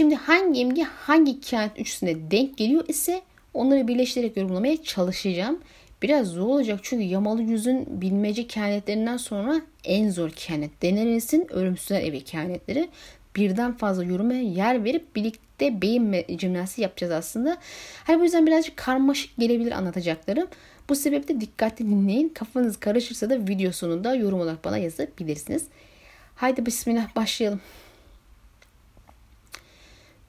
Şimdi hangi imge hangi kehanet üçüsüne denk geliyor ise onları birleştirerek yorumlamaya çalışacağım. Biraz zor olacak çünkü yamalı yüzün bilmece kehanetlerinden sonra en zor kehanet denilsin ölümsüzler evi kehanetleri. Birden fazla yoruma yer verip birlikte beyin cimnastiği yapacağız aslında. Hani bu yüzden birazcık karmaşık gelebilir anlatacaklarım. Bu sebeple dikkatli dinleyin. Kafanız karışırsa da video sonunda yorum olarak bana yazabilirsiniz. Haydi bismillah başlayalım.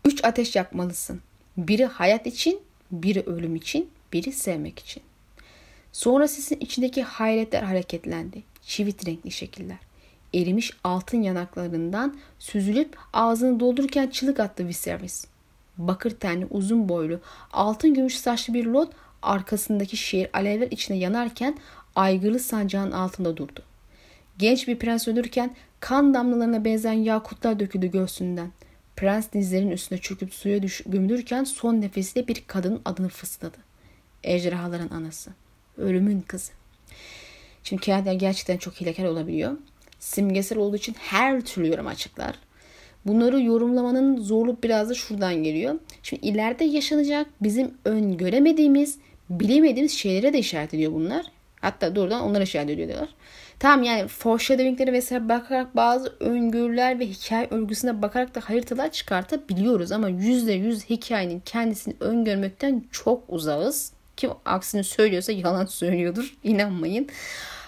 Üç ateş yakmalısın. Biri hayat için, biri ölüm için, biri sevmek için. Sonra sesin içindeki hayretler hareketlendi. Çivit renkli şekiller. Erimiş altın yanaklarından süzülüp ağzını doldururken çığlık attı Viserys. Bakır tenli uzun boylu altın gümüş saçlı bir lot arkasındaki şehir alevler içinde yanarken aygırlı sancağın altında durdu. Genç bir prens ölürken kan damlalarına benzeyen yakutlar döküldü göğsünden. Prens dizlerinin üstüne çöküp suya düş gömülürken son nefesiyle bir kadının adını fısıldadı. Ejderhaların anası. Ölümün kızı. Şimdi kehanetler gerçekten çok hilekar olabiliyor. Simgesel olduğu için her türlü yorum açıklar. Bunları yorumlamanın zorluk biraz da şuradan geliyor. Şimdi ileride yaşanacak bizim öngöremediğimiz, bilemediğimiz şeylere de işaret ediyor bunlar. Hatta doğrudan onlara işaret ediyorlar. Tamam yani foreshadowing'lere vesaire bakarak bazı öngörüler ve hikaye örgüsüne bakarak da haritalar çıkartabiliyoruz. Ama yüzde yüz hikayenin kendisini öngörmekten çok uzağız. Kim aksini söylüyorsa yalan söylüyordur. İnanmayın.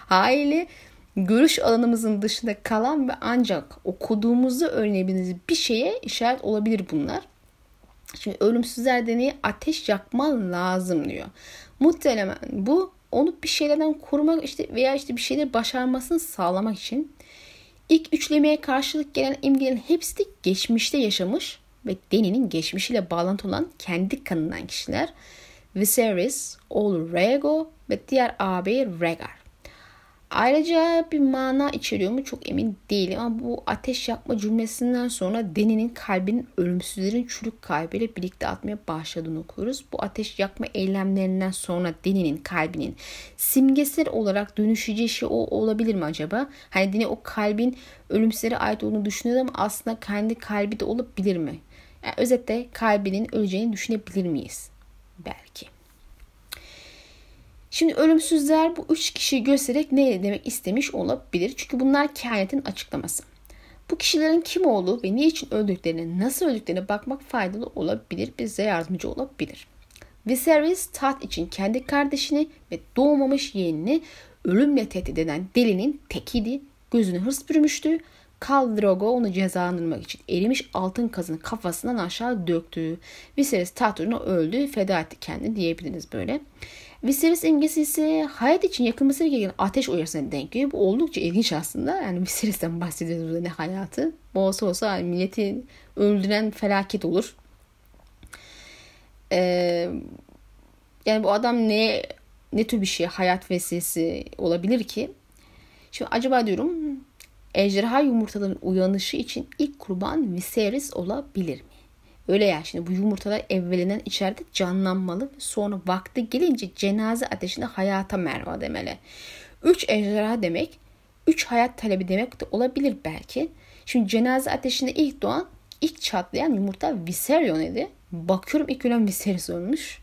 Haliyle görüş alanımızın dışında kalan ve ancak okuduğumuzda öğrenebildiğiniz bir şeye işaret olabilir bunlar. Şimdi ölümsüzler deneyi ateş yakman lazım diyor. Muhtemelen bu onu bir şeylerden korumak işte veya işte bir şeyleri başarmasını sağlamak için ilk üçlemeye karşılık gelen imgelerin hepsi de geçmişte yaşamış ve Deni'nin geçmişiyle bağlantı olan kendi kanından kişiler. Viserys, oğlu Rhaego ve diğer ağabeyi Rhaegar. Ayrıca bir mana içeriyor mu çok emin değilim ama bu ateş yakma cümlesinden sonra Deni'nin kalbinin ölümsüzlerin çürük kalbiyle birlikte atmaya başladığını okuyoruz. Bu ateş yakma eylemlerinden sonra Deni'nin kalbinin simgesel olarak dönüşeceği şey o olabilir mi acaba? Hani Deni o kalbin ölümsüzlere ait olduğunu düşünüyor ama aslında kendi kalbi de olabilir mi? Yani özetle kalbinin öleceğini düşünebilir miyiz? Belki. Şimdi ölümsüzler bu üç kişiyi göstererek ne demek istemiş olabilir? Çünkü bunlar kehanetin açıklaması. Bu kişilerin kim olduğu ve niçin öldüklerine, nasıl öldüklerine bakmak faydalı olabilir, bize yardımcı olabilir. Viserys taht için kendi kardeşini ve doğmamış yeğenini ölümle tehdit eden delinin tekiydi. Gözüne hırs bürümüştü. Khal Drogo onu cezalandırmak için erimiş altın kazını kafasından aşağı döktü. Viserys taht öldü, feda etti kendi diyebiliriz böyle. Viserys imgesi ise hayat için yakılması gereken ateş uyarısına denk geliyor. Bu oldukça ilginç aslında. Yani Viserys'ten bahsediyoruz burada ne hayatı. Olsa olsa milleti öldüren felaket olur. Ee, yani bu adam ne ne tür bir şey hayat vesilesi olabilir ki? Şimdi acaba diyorum ejderha yumurtaların uyanışı için ilk kurban Viserys olabilir mi? Öyle ya şimdi bu yumurtalar evvelinden içeride canlanmalı. Sonra vakti gelince cenaze ateşinde hayata merhaba demeli. Üç ejderha demek, üç hayat talebi demek de olabilir belki. Şimdi cenaze ateşinde ilk doğan, ilk çatlayan yumurta Viserion idi. Bakıyorum ilk ölen Viserys ölmüş.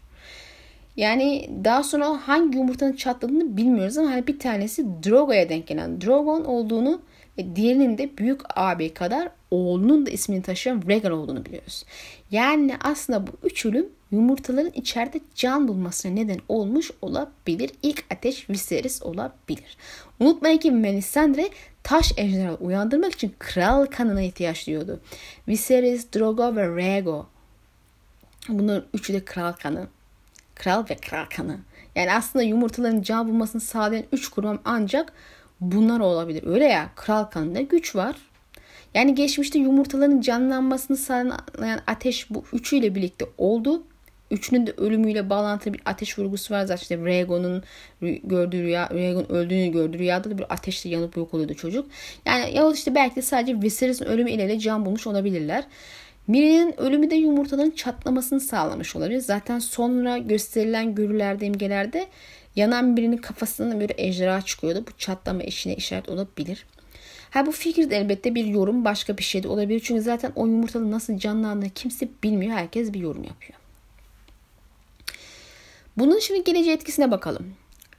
Yani daha sonra hangi yumurtanın çatladığını bilmiyoruz ama hani bir tanesi Drogo'ya denk gelen Drogon olduğunu ve diğerinin de büyük abi kadar oğlunun da ismini taşıyan Rhaegar olduğunu biliyoruz. Yani aslında bu üç ölüm yumurtaların içeride can bulmasına neden olmuş olabilir. İlk ateş Viserys olabilir. Unutmayın ki Melisandre taş ejderha uyandırmak için kral kanına ihtiyaç duyuyordu. Viserys, Drogo ve Rhaego. Bunların üçü de kral kanı. Kral ve kral kanı. Yani aslında yumurtaların can bulmasını sağlayan üç kurum ancak bunlar olabilir. Öyle ya kral kanında güç var. Yani geçmişte yumurtaların canlanmasını sağlayan ateş bu üçüyle birlikte oldu. Üçünün de ölümüyle bağlantılı bir ateş vurgusu var zaten. İşte Rhaegon'un gördüğü rüya, Rhaegon öldüğünü gördüğü rüyada da bir ateşle yanıp yok oluyordu çocuk. Yani ya işte belki de sadece Viserys'in ölümü ile de can bulmuş olabilirler. Miri'nin ölümü de yumurtaların çatlamasını sağlamış olabilir. Zaten sonra gösterilen görülerde, imgelerde yanan birinin kafasından böyle ejderha çıkıyordu. Bu çatlama eşine işaret olabilir. Ha bu fikir de elbette bir yorum başka bir şey de olabilir. Çünkü zaten o yumurtanın nasıl canlandığını kimse bilmiyor. Herkes bir yorum yapıyor. Bunun şimdi geleceği etkisine bakalım.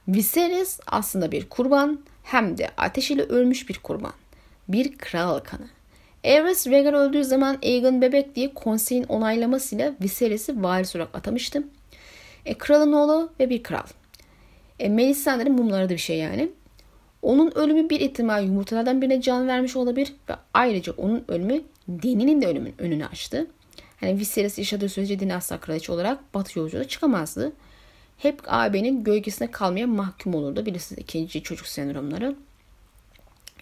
Viserys aslında bir kurban hem de ateş ile ölmüş bir kurban. Bir kral kanı. Aerys Rhaegar öldüğü zaman Aegon bebek diye konseyin onaylamasıyla Viserys'i varis olarak atamıştı. E, kralın oğlu ve bir kral. E, Melisandre'nin mumları da bir şey yani. Onun ölümü bir ihtimal yumurtalardan birine can vermiş olabilir ve ayrıca onun ölümü Deni'nin de ölümün önünü açtı. Hani Viserys yaşadığı sürece Deni asla kraliçe olarak Batı yolculuğuna çıkamazdı. Hep AB'nin gölgesine kalmaya mahkum olurdu. Bilirsiniz ikinci çocuk sendromları.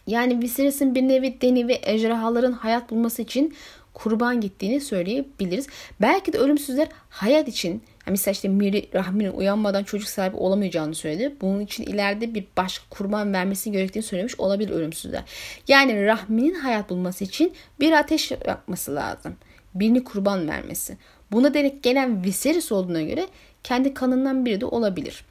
Yani Viserys'in bir nevi Deni ve ejderhaların hayat bulması için kurban gittiğini söyleyebiliriz. Belki de ölümsüzler hayat için mesela işte Miri rahminin uyanmadan çocuk sahibi olamayacağını söyledi. Bunun için ileride bir başka kurban vermesi gerektiğini söylemiş olabilir ölümsüzler. Yani rahminin hayat bulması için bir ateş yapması lazım. Birini kurban vermesi. Buna denek gelen Viserys olduğuna göre kendi kanından biri de olabilir.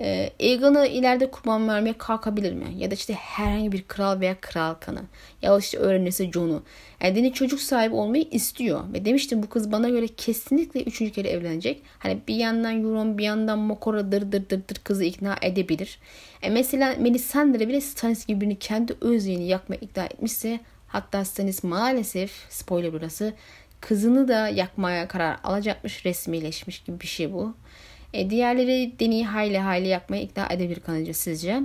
E, ileride kurban vermeye kalkabilir mi? Ya da işte herhangi bir kral veya kral kanı. Ya işte öğrenirse Jon'u. Yani Dany çocuk sahibi olmayı istiyor. Ve demiştim bu kız bana göre kesinlikle üçüncü kere evlenecek. Hani bir yandan Euron bir yandan Mokora dır dır dır dır kızı ikna edebilir. E mesela Melisandre bile Stannis gibi birini kendi özleğini yakmaya ikna etmişse hatta Stannis maalesef spoiler burası kızını da yakmaya karar alacakmış resmileşmiş gibi bir şey bu. E, diğerleri Deni'yi hayli hayli yakmaya ikna edebilir kanıcı sizce?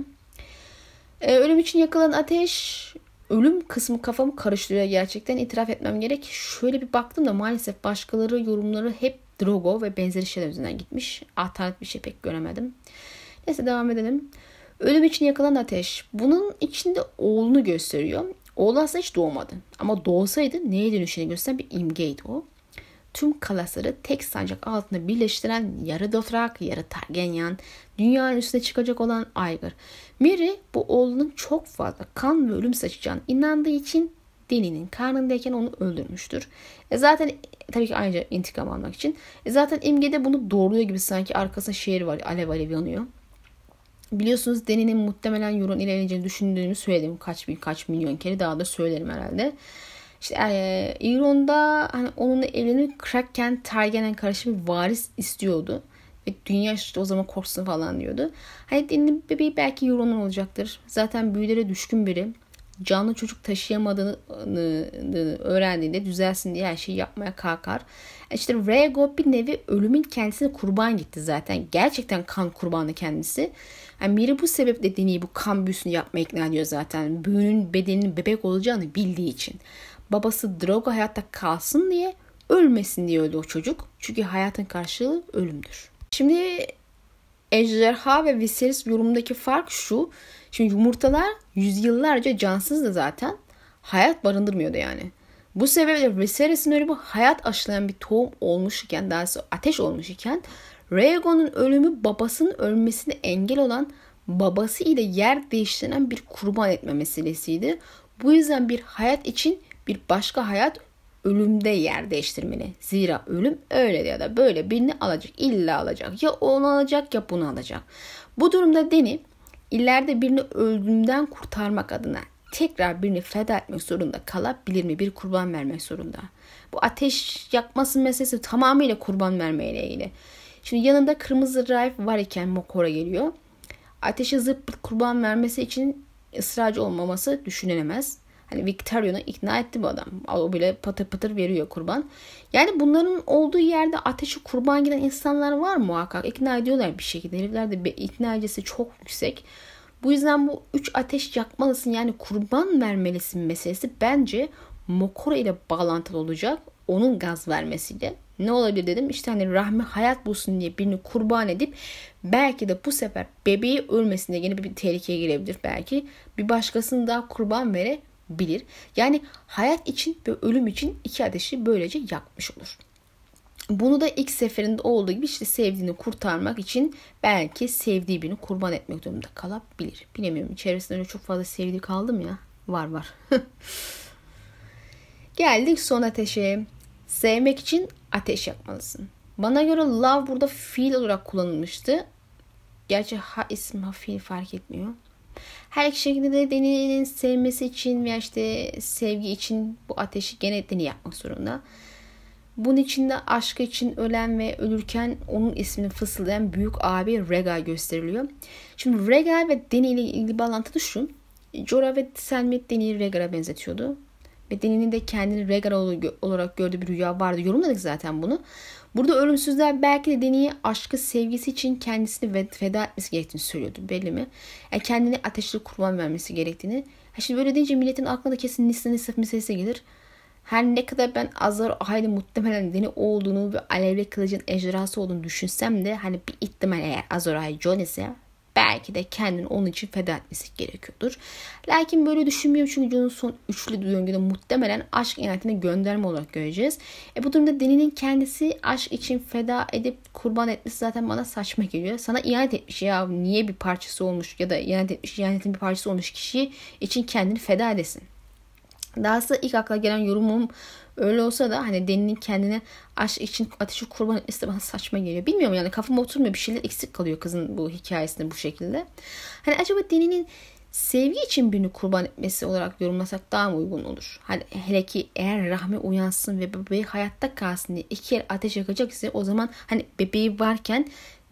E, ölüm için yakılan ateş ölüm kısmı kafamı karıştırıyor gerçekten itiraf etmem gerek. Şöyle bir baktım da maalesef başkaları yorumları hep Drogo ve benzeri şeyler üzerinden gitmiş. Alternatif bir şey pek göremedim. Neyse devam edelim. Ölüm için yakılan ateş. Bunun içinde oğlunu gösteriyor. Oğlu aslında hiç doğmadı. Ama doğsaydı neye dönüşeceğini gösteren bir imgeydi o tüm kalasları tek sancak altında birleştiren yarı Dothraki, yarı Targaryen, dünyanın üstüne çıkacak olan Aygır. Miri bu oğlunun çok fazla kan ve ölüm saçacağını inandığı için Deni'nin karnındayken onu öldürmüştür. E zaten tabii ki ayrıca intikam almak için. E zaten imgede bunu doğruluyor gibi sanki arkasında şehir var alev alev yanıyor. Biliyorsunuz Deni'nin muhtemelen Euron ile evleneceğini düşündüğümü söyledim kaç bin kaç milyon kere daha da söylerim herhalde. İşte e, Euron'da hani onunla evlenip Kraken Targaryen karşı bir varis istiyordu. Ve dünya işte o zaman korksun falan diyordu. Hani Deni'nin bebeği belki Euron'un olacaktır. Zaten büyülere düşkün biri. Canlı çocuk taşıyamadığını öğrendiğinde düzelsin diye her şeyi yapmaya kalkar. E işte Rhaego bir nevi ölümün kendisine kurban gitti zaten. Gerçekten kan kurbanı kendisi. Yani Miri bu sebeple Deni'yi bu kan büyüsünü yapmaya ikna ediyor zaten. Büyünün bedeninin bebek olacağını bildiği için babası Drogo hayatta kalsın diye ölmesin diye öldü o çocuk. Çünkü hayatın karşılığı ölümdür. Şimdi ejderha ve Viserys yorumundaki fark şu. Şimdi yumurtalar yüzyıllarca cansızdı zaten. Hayat barındırmıyordu yani. Bu sebeple Viserys'in ölümü hayat aşılayan bir tohum olmuş iken, daha ateş olmuş iken Rhaegon'un ölümü babasının ölmesine engel olan babası ile yer değiştiren bir kurban etme meselesiydi. Bu yüzden bir hayat için bir başka hayat ölümde yer değiştirmeli. Zira ölüm öyle ya da böyle birini alacak. illa alacak. Ya onu alacak ya bunu alacak. Bu durumda Deni ileride birini öldüğünden kurtarmak adına tekrar birini feda etmek zorunda kalabilir mi? Bir kurban vermek zorunda. Bu ateş yakması meselesi tamamıyla kurban vermeyle ilgili. Şimdi yanında kırmızı Raif var iken Mokora geliyor. Ateşe zıp kurban vermesi için ısrarcı olmaması düşünülemez. Hani Victorion'u ikna etti bu adam. O bile patır patır veriyor kurban. Yani bunların olduğu yerde ateşi kurban giden insanlar var muhakkak. İkna ediyorlar bir şekilde. Herifler de ikna edicisi çok yüksek. Bu yüzden bu üç ateş yakmalısın yani kurban vermelisin meselesi bence Mokoro ile bağlantılı olacak. Onun gaz vermesiyle. Ne olabilir dedim. İşte hani rahmi hayat bulsun diye birini kurban edip belki de bu sefer bebeği ölmesin diye yine bir tehlikeye girebilir belki. Bir başkasını daha kurban vere bilir. Yani hayat için ve ölüm için iki ateşi böylece yakmış olur. Bunu da ilk seferinde olduğu gibi işte sevdiğini kurtarmak için belki sevdiği birini kurban etmek durumunda kalabilir. Bilemiyorum. Çevresinde öyle çok fazla sevdiği kaldım ya. Var var. Geldik son ateşe. Sevmek için ateş yakmalısın. Bana göre love burada fiil olarak kullanılmıştı. Gerçi ha isim ha fiil fark etmiyor. Her iki şekilde de Deni'nin sevmesi için veya işte sevgi için bu ateşi gene Deni yapmak zorunda. Bunun içinde aşkı için ölen ve ölürken onun ismini fısıldayan büyük abi Rega gösteriliyor. Şimdi Rega ve Deni ile ilgili bağlantı da şu. Jorah ve Selmy Deni'yi Rhaegar'a benzetiyordu. Ve Deni'nin de kendini Rhaegar olarak gördüğü bir rüya vardı. Yorumladık zaten bunu. Burada ölümsüzler belki de Deni'ye aşkı sevgisi için kendisini feda etmesi gerektiğini söylüyordu. Belli mi? Yani kendini ateşli kurban vermesi gerektiğini. Ha şimdi böyle deyince milletin aklına kesin Nisla Nisaf meselesi gelir. Her ne kadar ben Azar Ahay'ın muhtemelen Deni olduğunu ve alevli kılıcın ejderhası olduğunu düşünsem de hani bir ihtimal eğer Azor Ahay Jon ise belki de kendini onun için feda etmesi gerekiyordur. Lakin böyle düşünmüyorum çünkü Jon'un son üçlü döngüde muhtemelen aşk inatine gönderme olarak göreceğiz. E bu durumda Deni'nin kendisi aşk için feda edip kurban etmesi zaten bana saçma geliyor. Sana ihanet etmiş ya niye bir parçası olmuş ya da ihanet etmiş ihanetin bir parçası olmuş kişi için kendini feda edesin. Dahası ilk akla gelen yorumum öyle olsa da hani Deni'nin kendine aşk için ateşi kurban etmesi bana saçma geliyor. Bilmiyorum yani kafama oturmuyor bir şeyler eksik kalıyor kızın bu hikayesinde bu şekilde. Hani acaba Deni'nin sevgi için birini kurban etmesi olarak yorumlasak daha mı uygun olur? Hani hele ki eğer rahmi uyansın ve bebeği hayatta kalsın diye iki yer ateş yakacak ise o zaman hani bebeği varken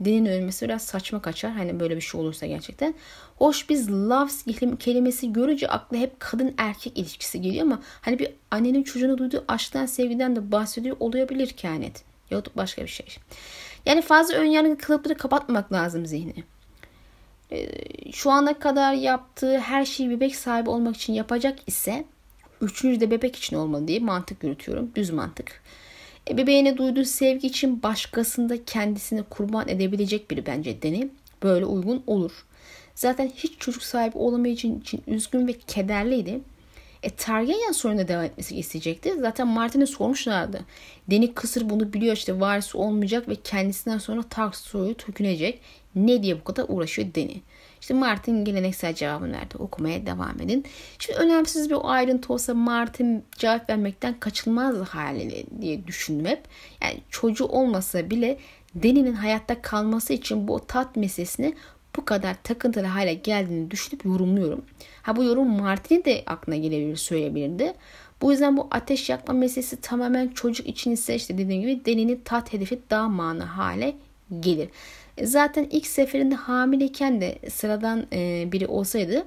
Dinin ölmesi biraz saçma kaçar. Hani böyle bir şey olursa gerçekten. Hoş biz loves kelimesi görünce akla hep kadın erkek ilişkisi geliyor ama hani bir annenin çocuğuna duyduğu aşktan sevgiden de bahsediyor olabilir kehanet. Ya başka bir şey. Yani fazla ön yargı kalıpları kapatmamak lazım zihni. Ee, şu ana kadar yaptığı her şeyi bebek sahibi olmak için yapacak ise üçüncü de bebek için olmalı diye mantık yürütüyorum. Düz mantık. Bebeğine duyduğu sevgi için başkasında kendisini kurban edebilecek biri bence Deni. Böyle uygun olur. Zaten hiç çocuk sahibi olamayacağı için üzgün ve kederliydi. E, Targaryen sorununa devam etmesi isteyecekti. Zaten Martin'e sormuşlardı. Deni Kısır bunu biliyor işte varisi olmayacak ve kendisinden sonra Targ soyu tökünecek. Ne diye bu kadar uğraşıyor Deni. İşte Martin geleneksel cevabını verdi. Okumaya devam edin. Şimdi önemsiz bir ayrıntı olsa Martin cevap vermekten kaçınmaz haliyle diye düşündüm hep. Yani çocuğu olmasa bile Deni'nin hayatta kalması için bu tat meselesini bu kadar takıntılı hale geldiğini düşünüp yorumluyorum. Ha bu yorum Martin'in de aklına gelebilir, söyleyebilirdi. Bu yüzden bu ateş yakma meselesi tamamen çocuk için ise işte dediğim gibi Deni'nin tat hedefi daha mana hale gelir. E, zaten ilk seferinde hamileyken de sıradan e, biri olsaydı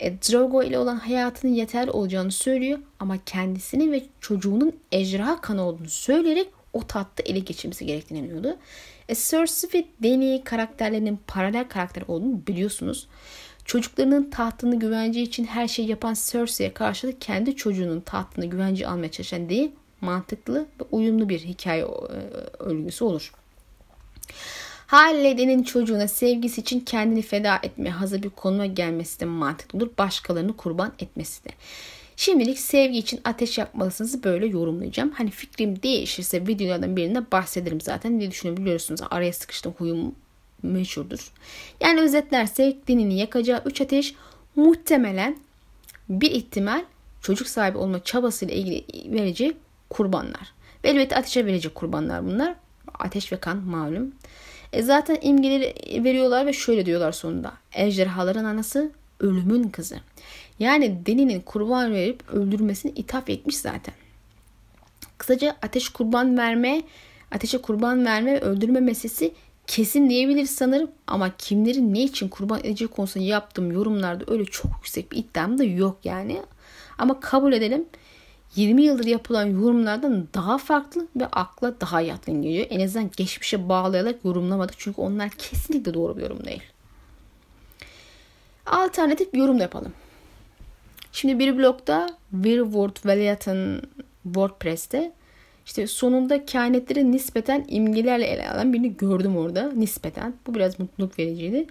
e, Drogo ile olan hayatının yeterli olacağını söylüyor ama kendisinin ve çocuğunun ejderha kanı olduğunu söyleyerek o tatta ele geçirmesi gerektiğini inanıyordu. E, Cersei ve Dany karakterlerinin paralel karakter olduğunu biliyorsunuz. Çocuklarının tahtını güvence için her şeyi yapan Cersei'ye karşılık kendi çocuğunun tahtını güvence almaya çalışan Dany mantıklı ve uyumlu bir hikaye örgüsü olur. Hallede'nin çocuğuna sevgisi için kendini feda etmeye hazır bir konuma gelmesi de mantıklı olur. Başkalarını kurban etmesi de. Şimdilik sevgi için ateş yapmalısınız böyle yorumlayacağım. Hani fikrim değişirse videolardan birinde bahsederim zaten diye düşünebiliyorsunuz. Araya sıkıştım huyum meşhurdur. Yani özetlersek dinini yakacağı 3 ateş muhtemelen bir ihtimal çocuk sahibi olma çabasıyla ilgili vereceği kurbanlar. Ve elbette ateşe verecek kurbanlar bunlar. Ateş ve kan malum. E zaten imgeleri veriyorlar ve şöyle diyorlar sonunda. Ejderhaların anası ölümün kızı. Yani Deni'nin kurban verip öldürmesini ithaf etmiş zaten. Kısaca ateş kurban verme, ateşe kurban verme ve öldürme meselesi kesin diyebiliriz sanırım. Ama kimlerin ne için kurban edecek konusunda yaptığım yorumlarda öyle çok yüksek bir iddiam da yok yani. Ama kabul edelim 20 yıldır yapılan yorumlardan daha farklı ve akla daha yatkın geliyor. En azından geçmişe bağlayarak yorumlamadık. Çünkü onlar kesinlikle doğru bir yorum değil. Alternatif bir yorum da yapalım. Şimdi bir blokta Weirwood Valiant'ın WordPress'te işte sonunda kainatları nispeten imgelerle ele alan birini gördüm orada. Nispeten. Bu biraz mutluluk vericiydi.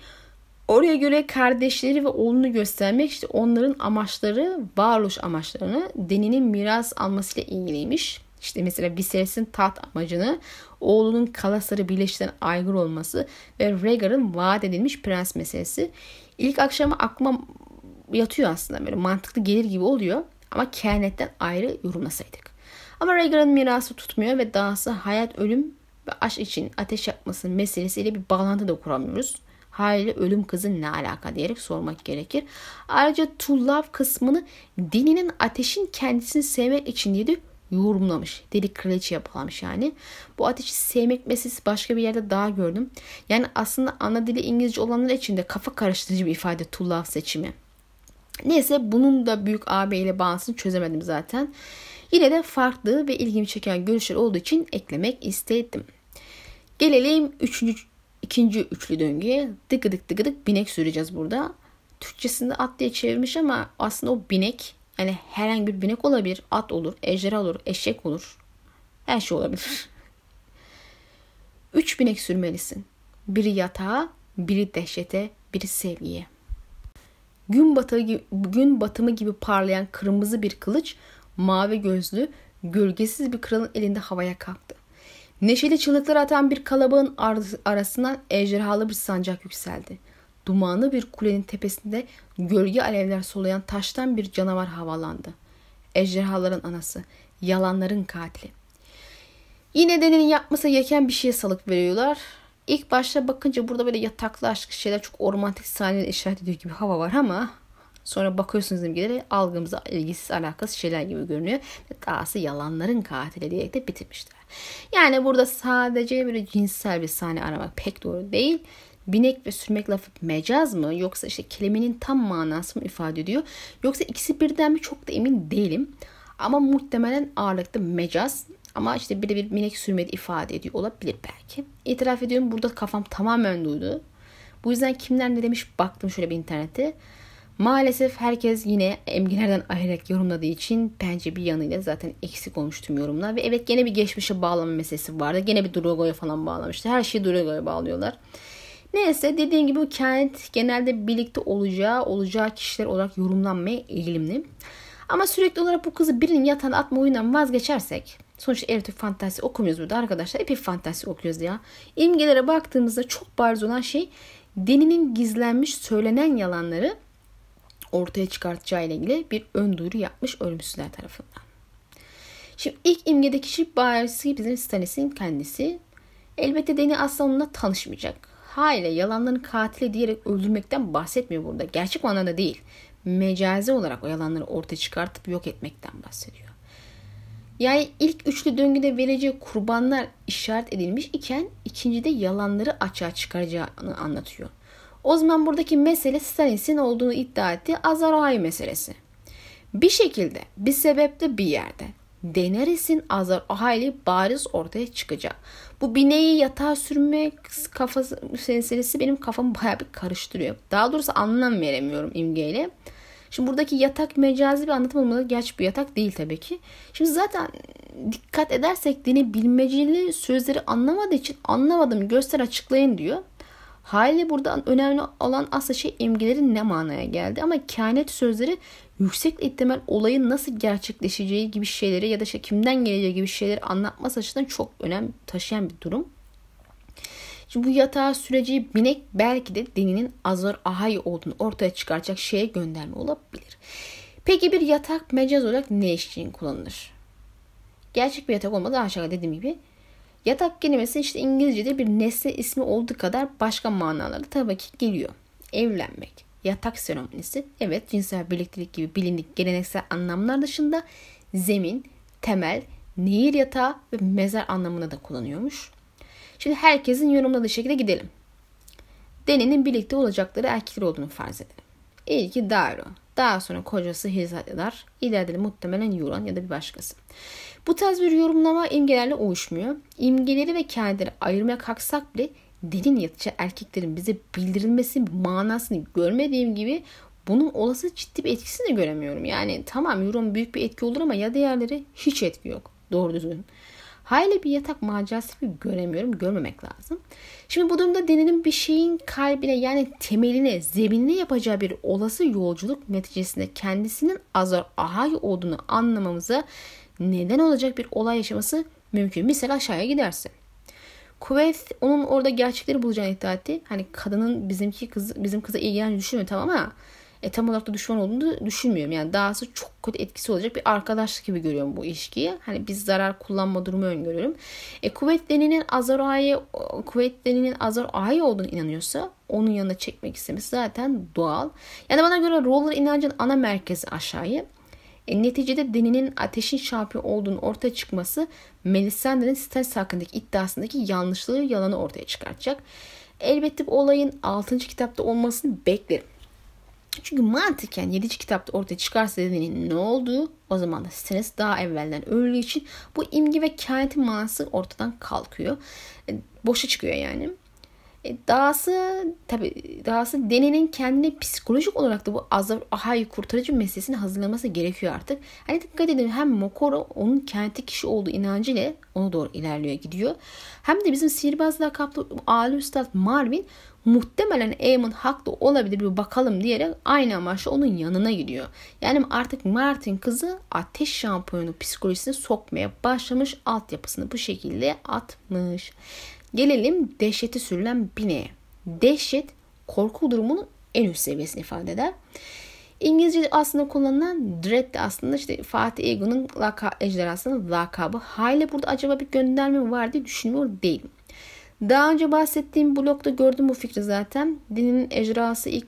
Oraya göre kardeşleri ve oğlunu göstermek işte onların amaçları, varoluş amaçlarını Deni'nin miras almasıyla ilgiliymiş. İşte mesela Viserys'in taht amacını oğlunun kalasları birleştiren aygır olması ve Rhaegar'ın vaat edilmiş prens meselesi. İlk akşama aklıma yatıyor aslında böyle mantıklı gelir gibi oluyor ama kehanetten ayrı yorumlasaydık. Ama Rhaegar'ın mirası tutmuyor ve dahası hayat ölüm ve aşk için ateş yakması meselesiyle bir bağlantı da kuramıyoruz. Haliyle ölüm kızı ne alaka diyerek sormak gerekir. Ayrıca to love kısmını dininin ateşin kendisini sevmek için diye de yorumlamış. Deli kraliçe yapılamış yani. Bu ateşi sevmek meselesi başka bir yerde daha gördüm. Yani aslında ana dili İngilizce olanlar için de kafa karıştırıcı bir ifade to love seçimi. Neyse bunun da büyük AB ile bağlantısını çözemedim zaten. Yine de farklı ve ilgimi çeken görüşler olduğu için eklemek istedim. Gelelim üçüncü, ikinci üçlü döngüye. Dıgıdık dıgıdık binek süreceğiz burada. Türkçesinde at diye çevirmiş ama aslında o binek yani herhangi bir binek olabilir. At olur, ejderha olur, eşek olur. Her şey olabilir. Üç binek sürmelisin. Biri yatağa, biri dehşete, biri sevgiye. Gün, batı, gün batımı gibi parlayan kırmızı bir kılıç mavi gözlü, gölgesiz bir kralın elinde havaya kalktı. Neşeli çığlıklar atan bir kalabalığın arasından ejderhalı bir sancak yükseldi. Dumanlı bir kulenin tepesinde gölge alevler solayan taştan bir canavar havalandı. Ejderhaların anası, yalanların katili. Yine denenin yapması gereken bir şeye salık veriyorlar. İlk başta bakınca burada böyle yataklı aşk şeyler çok romantik sahneler işaret ediyor gibi hava var ama sonra bakıyorsunuz imgelere algımıza ilgisiz alakasız şeyler gibi görünüyor. Ve dahası yalanların katili diyerek de bitirmişler. Yani burada sadece böyle cinsel bir sahne aramak pek doğru değil. Binek ve sürmek lafı mecaz mı yoksa işte kelimenin tam manası mı ifade ediyor? Yoksa ikisi birden mi çok da emin değilim. Ama muhtemelen ağırlıkta mecaz ama işte biri bir minik sürmedi ifade ediyor olabilir belki. İtiraf ediyorum burada kafam tamamen duydu. Bu yüzden kimler ne demiş baktım şöyle bir internete. Maalesef herkes yine emgilerden ayırarak yorumladığı için bence bir yanıyla zaten eksik olmuş tüm yorumlar. Ve evet gene bir geçmişe bağlama meselesi vardı. Gene bir Drogo'ya falan bağlamıştı. Her şeyi Drogo'ya bağlıyorlar. Neyse dediğim gibi bu kent genelde birlikte olacağı, olacağı kişiler olarak yorumlanmaya eğilimli. Ama sürekli olarak bu kızı birinin yatağına atma oyundan vazgeçersek Sonuçta erotik fantasi okumuyoruz burada arkadaşlar. Epik fantasi okuyoruz ya. İmgelere baktığımızda çok bariz olan şey Deni'nin gizlenmiş söylenen yalanları ortaya çıkartacağı ile ilgili bir ön duyuru yapmış ölümsüzler tarafından. Şimdi ilk imgedeki kişi barisi bizim Stanis'in kendisi. Elbette Deni asla onunla tanışmayacak. Hayır yalanların katili diyerek öldürmekten bahsetmiyor burada. Gerçek manada değil. Mecazi olarak o yalanları ortaya çıkartıp yok etmekten bahsediyor. Yani ilk üçlü döngüde vereceği kurbanlar işaret edilmiş iken ikincide yalanları açığa çıkaracağını anlatıyor. O zaman buradaki mesele Stalins'in olduğunu iddia ettiği Azar meselesi. Bir şekilde, bir sebeple bir yerde Daenerys'in Azar Ahai'li bariz ortaya çıkacak. Bu bineği yatağa sürme kafası meselesi benim kafamı baya bir karıştırıyor. Daha doğrusu anlam veremiyorum imgeyle. Şimdi buradaki yatak mecazi bir anlatım olmalı. Gerçi bu yatak değil tabii ki. Şimdi zaten dikkat edersek dini bilmeceli sözleri anlamadığı için anlamadım göster açıklayın diyor. Hali burada önemli olan aslında şey imgelerin ne manaya geldi ama kehanet sözleri yüksek ihtimal olayın nasıl gerçekleşeceği gibi şeyleri ya da işte kimden geleceği gibi şeyleri anlatması açısından çok önem taşıyan bir durum. Şimdi bu yatağa süreci binek belki de dininin Azar Ahay olduğunu ortaya çıkaracak şeye gönderme olabilir. Peki bir yatak mecaz olarak ne için kullanılır? Gerçek bir yatak olmadı aşağıda dediğim gibi. Yatak kelimesi işte İngilizce'de bir nesne ismi olduğu kadar başka manaları tabii ki geliyor. Evlenmek, yatak seremonisi, evet cinsel birliktelik gibi bilindik geleneksel anlamlar dışında zemin, temel, nehir yatağı ve mezar anlamında da kullanıyormuş. Şimdi herkesin yorumladığı şekilde gidelim. Deni'nin birlikte olacakları erkekler olduğunu farz edelim. İlki Dairo. Daha sonra kocası Hizadlar. İleride de muhtemelen Yuran ya da bir başkası. Bu tarz bir yorumlama imgelerle uyuşmuyor. İmgeleri ve kendileri ayırmaya kalksak bile derin yatıcı erkeklerin bize bildirilmesi manasını görmediğim gibi bunun olası ciddi bir etkisini de göremiyorum. Yani tamam yorum büyük bir etki olur ama ya diğerleri hiç etki yok. Doğru düzgün. Hayli bir yatak macerası gibi göremiyorum. Görmemek lazım. Şimdi bu durumda Deni'nin bir şeyin kalbine yani temeline, zeminine yapacağı bir olası yolculuk neticesinde kendisinin Azar Ahay olduğunu anlamamıza neden olacak bir olay yaşaması mümkün. Mesela aşağıya gidersin. Kuvvet onun orada gerçekleri bulacağını iddia etti. Hani kadının bizimki kız bizim kıza ilgilen düşünmüyor tamam ama E, tam olarak da düşman olduğunu düşünmüyorum. Yani dahası çok kötü etkisi olacak bir arkadaşlık gibi görüyorum bu ilişkiyi. Hani biz zarar kullanma durumu öngörüyorum. E, kuvvet deninin Azar Ağa'yı kuvvet deninin Azar Ağa'yı olduğunu inanıyorsa onun yanına çekmek istemesi zaten doğal. Yani bana göre roller inancın ana merkezi aşağıya. E, neticede Deni'nin ateşin şampiyon olduğunu ortaya çıkması Melisandre'nin Stannis hakkındaki iddiasındaki yanlışlığı yalanı ortaya çıkartacak. Elbette bu olayın 6. kitapta olmasını beklerim. Çünkü mantıken 7. kitapta ortaya çıkarsa Deni'nin ne olduğu o zaman da Stannis daha evvelden öldüğü için bu imge ve kehanetin manası ortadan kalkıyor. E, boşa çıkıyor yani. E, dahası tabi dahası denenin kendine psikolojik olarak da bu Azar Ahai kurtarıcı meselesini hazırlaması gerekiyor artık. Hani dikkat edin hem Mokoro onun kendi kişi olduğu inancıyla ona doğru ilerliyor gidiyor. Hem de bizim sihirbaz lakaplı Ali Üstad Marvin muhtemelen Aemon haklı olabilir bir bakalım diyerek aynı amaçla onun yanına gidiyor. Yani artık Martin kızı ateş şampiyonu psikolojisine sokmaya başlamış altyapısını bu şekilde atmış. Gelelim dehşeti sürülen bineğe. Dehşet korku durumunun en üst seviyesini ifade eder. İngilizce aslında kullanılan dread de aslında işte Fatih Egon'un laka, ejderhasının lakabı. Hale burada acaba bir gönderme var diye düşünüyor değilim. Daha önce bahsettiğim blogda gördüm bu fikri zaten. Dinin ejderhası ilk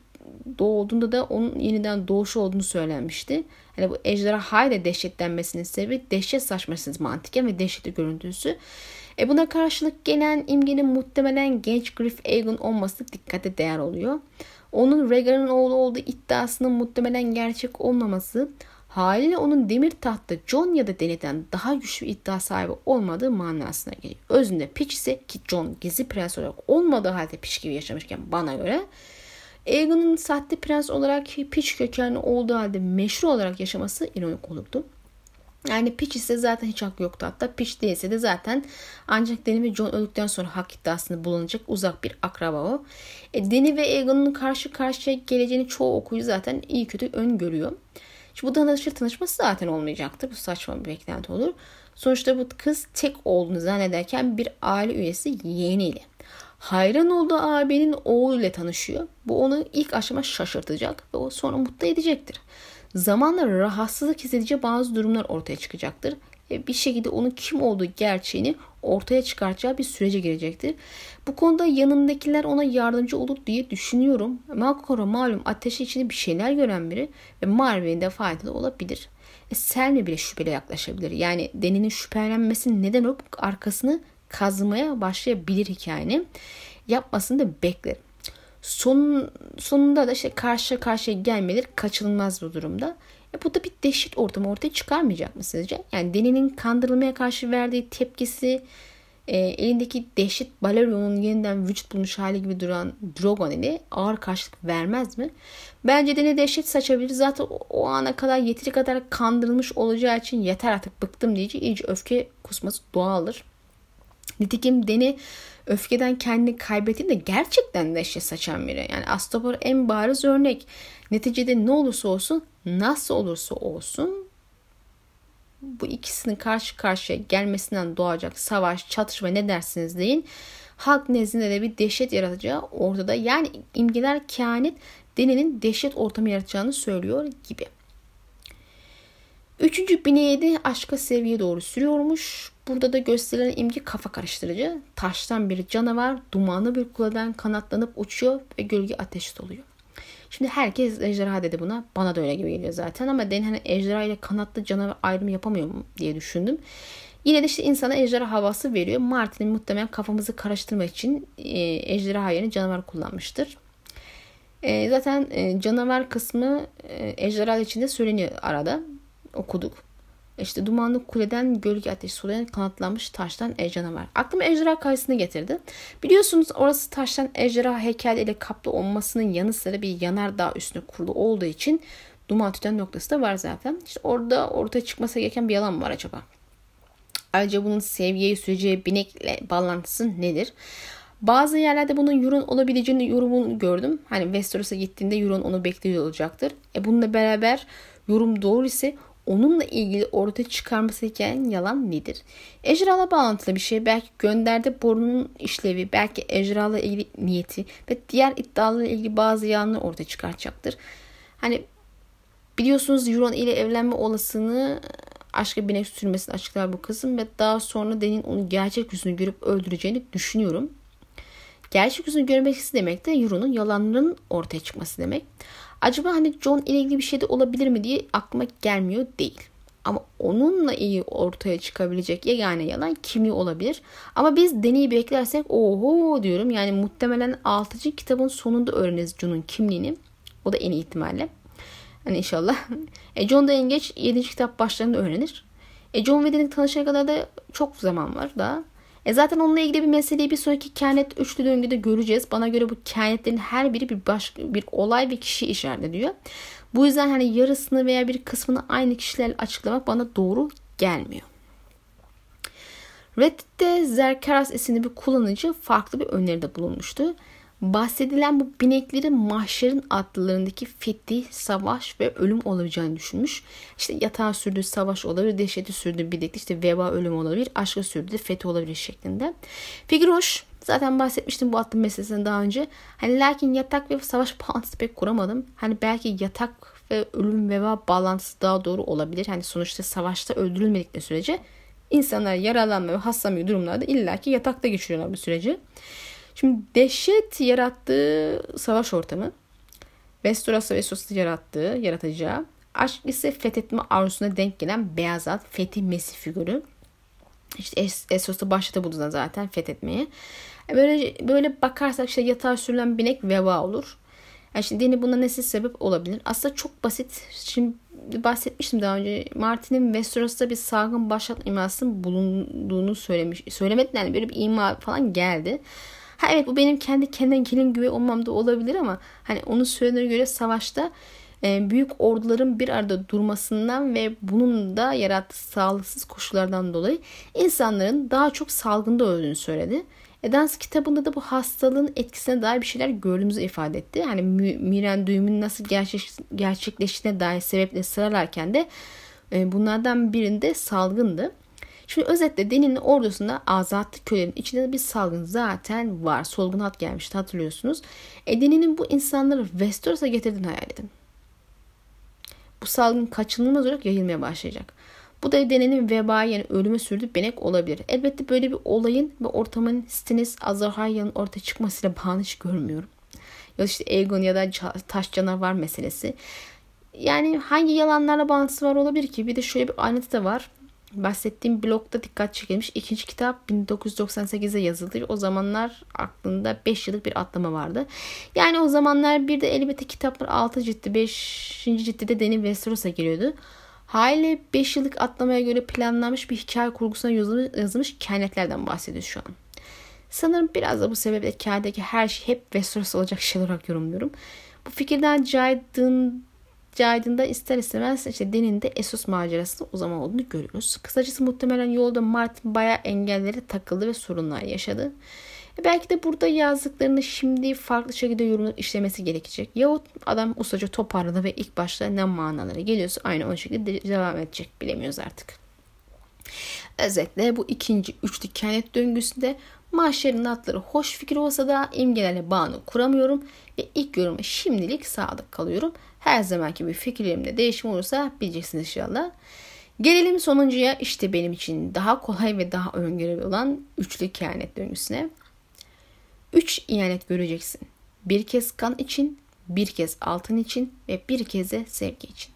doğduğunda da onun yeniden doğuşu olduğunu söylenmişti. Hani bu ejderha hayli dehşetlenmesinin sebebi dehşet saçmasınız mantıken ve dehşetli görüntüsü. E buna karşılık gelen imgenin muhtemelen genç Griff Aegon olması dikkate değer oluyor. Onun Rhaegar'ın oğlu olduğu iddiasının muhtemelen gerçek olmaması haliyle onun demir tahtta John ya da Dany'den daha güçlü bir iddia sahibi olmadığı manasına geliyor. Özünde Pitch ise ki John gizli prens olarak olmadığı halde Pitch gibi yaşamışken bana göre Aegon'un sahte prens olarak Pitch kökenli olduğu halde meşru olarak yaşaması ironik olurdu. Yani Peach ise zaten hiç hakkı yoktu hatta. Peach değilse de zaten ancak Dany ve John öldükten sonra hak iddiasında bulunacak uzak bir akraba o. E, Dany ve Aegon'un karşı karşıya geleceğini çoğu okuyucu zaten iyi kötü öngörüyor. Şimdi bu danışır tanışması zaten olmayacaktır. Bu saçma bir beklenti olur. Sonuçta bu kız tek olduğunu zannederken bir aile üyesi yeğeniyle. Hayran olduğu abinin oğluyla tanışıyor. Bu onu ilk aşama şaşırtacak ve o sonra mutlu edecektir. Zamanla rahatsızlık hissedeceği bazı durumlar ortaya çıkacaktır. Ve bir şekilde onun kim olduğu gerçeğini ortaya çıkartacağı bir sürece girecektir. Bu konuda yanındakiler ona yardımcı olur diye düşünüyorum. Malkora malum ateşi içinde bir şeyler gören biri ve Marvin'in de faydalı olabilir. E, Selmi bile şüpheli yaklaşabilir. Yani Deni'nin şüphelenmesi neden olup arkasını kazmaya başlayabilir hikayenin. Yapmasını da beklerim. Son, sonunda da işte karşı karşıya gelmeleri kaçınılmaz bu durumda. E bu da bir dehşet ortamı ortaya çıkarmayacak mı sizce? Yani Deni'nin kandırılmaya karşı verdiği tepkisi e, elindeki dehşet Balerion'un yeniden vücut bulmuş hali gibi duran Drogon ile ağır karşılık vermez mi? Bence Deni dehşet saçabilir. Zaten o, o ana kadar yeteri kadar kandırılmış olacağı için yeter artık bıktım diyece iyice öfke kusması doğaldır. Nitekim Deni öfkeden kendini kaybettiğinde gerçekten neşe saçan biri. Yani Astapor en bariz örnek. Neticede ne olursa olsun, nasıl olursa olsun bu ikisinin karşı karşıya gelmesinden doğacak savaş, çatışma ne dersiniz deyin. Halk nezdinde de bir dehşet yaratacağı ortada. Yani imgeler kehanet denenin dehşet ortamı yaratacağını söylüyor gibi. Üçüncü bineye de aşka seviye doğru sürüyormuş. Burada da gösterilen imge kafa karıştırıcı. Taştan bir canavar dumanlı bir kuleden kanatlanıp uçuyor ve gölge ateş doluyor. Şimdi herkes ejderha dedi buna. Bana da öyle gibi geliyor zaten ama den hani ejderha ile kanatlı canavar ayrımı yapamıyor mu diye düşündüm. Yine de işte insana ejderha havası veriyor. Martin'in muhtemelen kafamızı karıştırmak için e, ejderha yerine canavar kullanmıştır. E, zaten e, canavar kısmı e, ejderha içinde söyleniyor arada. Okuduk. İşte dumanlı kuleden gölge ateş solayan kanatlanmış taştan ejderha var. Aklıma ejderha kayısını getirdi. Biliyorsunuz orası taştan ejderha heykel ile kaplı olmasının yanı sıra bir yanardağ üstüne kurulu olduğu için duman tüten noktası da var zaten. İşte orada ortaya çıkması gereken bir yalan mı var acaba? Ayrıca bunun seviyeyi süreceği binekle bağlantısı nedir? Bazı yerlerde bunun Euron olabileceğini yorumunu gördüm. Hani Westeros'a gittiğinde Euron onu bekliyor olacaktır. E bununla beraber yorum doğru ise onunla ilgili ortaya çıkarması gereken yalan nedir? Ejderhala bağlantılı bir şey. Belki gönderde borunun işlevi, belki ejderhala ilgili niyeti ve diğer iddialarla ilgili bazı yalanları ortaya çıkartacaktır. Hani biliyorsunuz Euron ile evlenme olasılığını aşka binek sürmesini açıklar bu kızım ve daha sonra Den'in onu gerçek yüzünü görüp öldüreceğini düşünüyorum. Gerçek yüzünü görmesi demek de Euron'un yalanlarının ortaya çıkması demek. Acaba hani John ile ilgili bir şey de olabilir mi diye aklıma gelmiyor değil. Ama onunla iyi ortaya çıkabilecek yegane yalan kimliği olabilir. Ama biz deneyi beklersek oho diyorum. Yani muhtemelen 6. kitabın sonunda öğreniriz John'un kimliğini. O da en iyi ihtimalle. Hani inşallah. E John da en geç 7. kitap başlarında öğrenir. E John ve Deni'nin tanışana kadar da çok zaman var da. E zaten onunla ilgili bir meseleyi bir sonraki kehanet üçlü döngüde göreceğiz. Bana göre bu kehanetlerin her biri bir başka bir olay ve kişi işaret ediyor. Bu yüzden hani yarısını veya bir kısmını aynı kişilerle açıklamak bana doğru gelmiyor. Reddit'te Zerkaras isimli bir kullanıcı farklı bir öneride bulunmuştu. Bahsedilen bu bineklerin mahşerin atlılarındaki fethi, savaş ve ölüm olabileceğini düşünmüş. İşte yatağa sürdüğü savaş olabilir, dehşeti sürdüğü binekli işte veba ölüm olabilir, aşka sürdüğü fethi olabilir şeklinde. Figür. Zaten bahsetmiştim bu attım meselesinden daha önce. Hani lakin yatak ve savaş bağlantısı pek kuramadım. Hani belki yatak ve ölüm veba bağlantısı daha doğru olabilir. Hani sonuçta savaşta öldürülmedikleri sürece insanlar yaralanma ve hastalanma durumlarda illaki yatakta geçiriyorlar bu süreci. Şimdi dehşet yarattığı savaş ortamı, Westeros'a ve Sos'u yarattığı, yaratacağı, aşk ise fethetme arzusuna denk gelen beyaz at, Fethi Mesih figürü. İşte Es Esos'ta başladı bu zaten fethetmeye. Böyle böyle bakarsak işte yatağa sürülen binek veba olur. Yani şimdi Deni buna nesi sebep olabilir? Aslında çok basit. Şimdi bahsetmiştim daha önce. Martin'in Westeros'ta bir salgın başlatma imasının bulunduğunu söylemiş. Söylemediler yani böyle bir ima falan geldi. Ha evet bu benim kendi kendine gelin güvey olmam da olabilir ama hani onun söylediğine göre savaşta e, büyük orduların bir arada durmasından ve bunun da yarattığı sağlıksız koşullardan dolayı insanların daha çok salgında öldüğünü söyledi. Edans kitabında da bu hastalığın etkisine dair bir şeyler gördüğümüzü ifade etti. Yani miren düğümün nasıl gerçek, gerçekleştiğine dair sebepleri sıralarken de e, bunlardan birinde salgındı. Şimdi özetle Deni'nin ordusunda azatlı köylerin içinde bir salgın zaten var. Solgun hat gelmişti hatırlıyorsunuz. E Deni'nin bu insanları Westeros'a getirdiğini hayal edin. Bu salgın kaçınılmaz olarak yayılmaya başlayacak. Bu da Deni'nin veba yani ölüme sürdüğü benek olabilir. Elbette böyle bir olayın ve ortamın Stannis Azarhayya'nın ortaya çıkmasıyla bağını hiç görmüyorum. Ya işte Aegon ya da taş canavar meselesi. Yani hangi yalanlarla bağlantısı var olabilir ki? Bir de şöyle bir ayrıntı da var bahsettiğim blogda dikkat çekilmiş. İkinci kitap 1998'de yazıldı. O zamanlar aklında 5 yıllık bir atlama vardı. Yani o zamanlar bir de elbette kitaplar 6 ciddi 5. ciddide Deni Westeros'a geliyordu. Hali 5 yıllık atlamaya göre planlanmış bir hikaye kurgusuna yazılmış, kehanetlerden bahsediyoruz şu an. Sanırım biraz da bu sebeple hikayedeki her şey hep Westeros olacak şey olarak yorumluyorum. Bu fikirden caydığın caydığında ister istemez işte Den'in de Esos macerasında o zaman olduğunu görüyoruz. Kısacası muhtemelen yolda Martin bayağı engellere takıldı ve sorunlar yaşadı. E belki de burada yazdıklarını şimdi farklı şekilde yorumlayıp işlemesi gerekecek. Yahut adam ustaca toparladı ve ilk başta ne manalara geliyorsa aynı o şekilde devam edecek bilemiyoruz artık. Özetle bu ikinci üçlü kehanet döngüsünde Mahşer'in atları hoş fikir olsa da imgelerle bağını kuramıyorum ve ilk yoruma şimdilik sadık kalıyorum. Her zamanki bir fikirlerimde değişim olursa bileceksiniz inşallah. Gelelim sonuncuya işte benim için daha kolay ve daha öngörülü olan üçlü kehanet döngüsüne. Üç ihanet göreceksin. Bir kez kan için, bir kez altın için ve bir kez de sevgi için.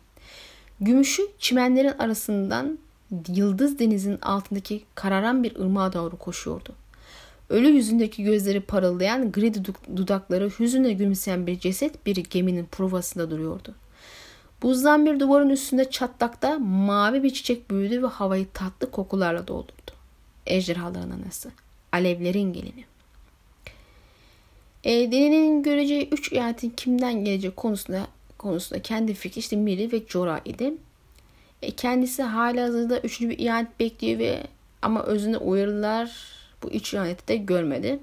Gümüşü çimenlerin arasından yıldız denizin altındaki kararan bir ırmağa doğru koşuyordu. Ölü yüzündeki gözleri parıldayan gri dudakları hüzünle gülümseyen bir ceset bir geminin provasında duruyordu. Buzdan bir duvarın üstünde çatlakta mavi bir çiçek büyüdü ve havayı tatlı kokularla doldurdu. Ejderhaların anası. Alevlerin gelini. E, Deni'nin göreceği üç ihanetin kimden gelecek konusunda konusunda kendi fikri işte Miri ve Jorah idi. E, kendisi hala hazırda üçüncü bir ihanet bekliyor ve ama özünde uyarılar bu üç ihaneti de görmedi.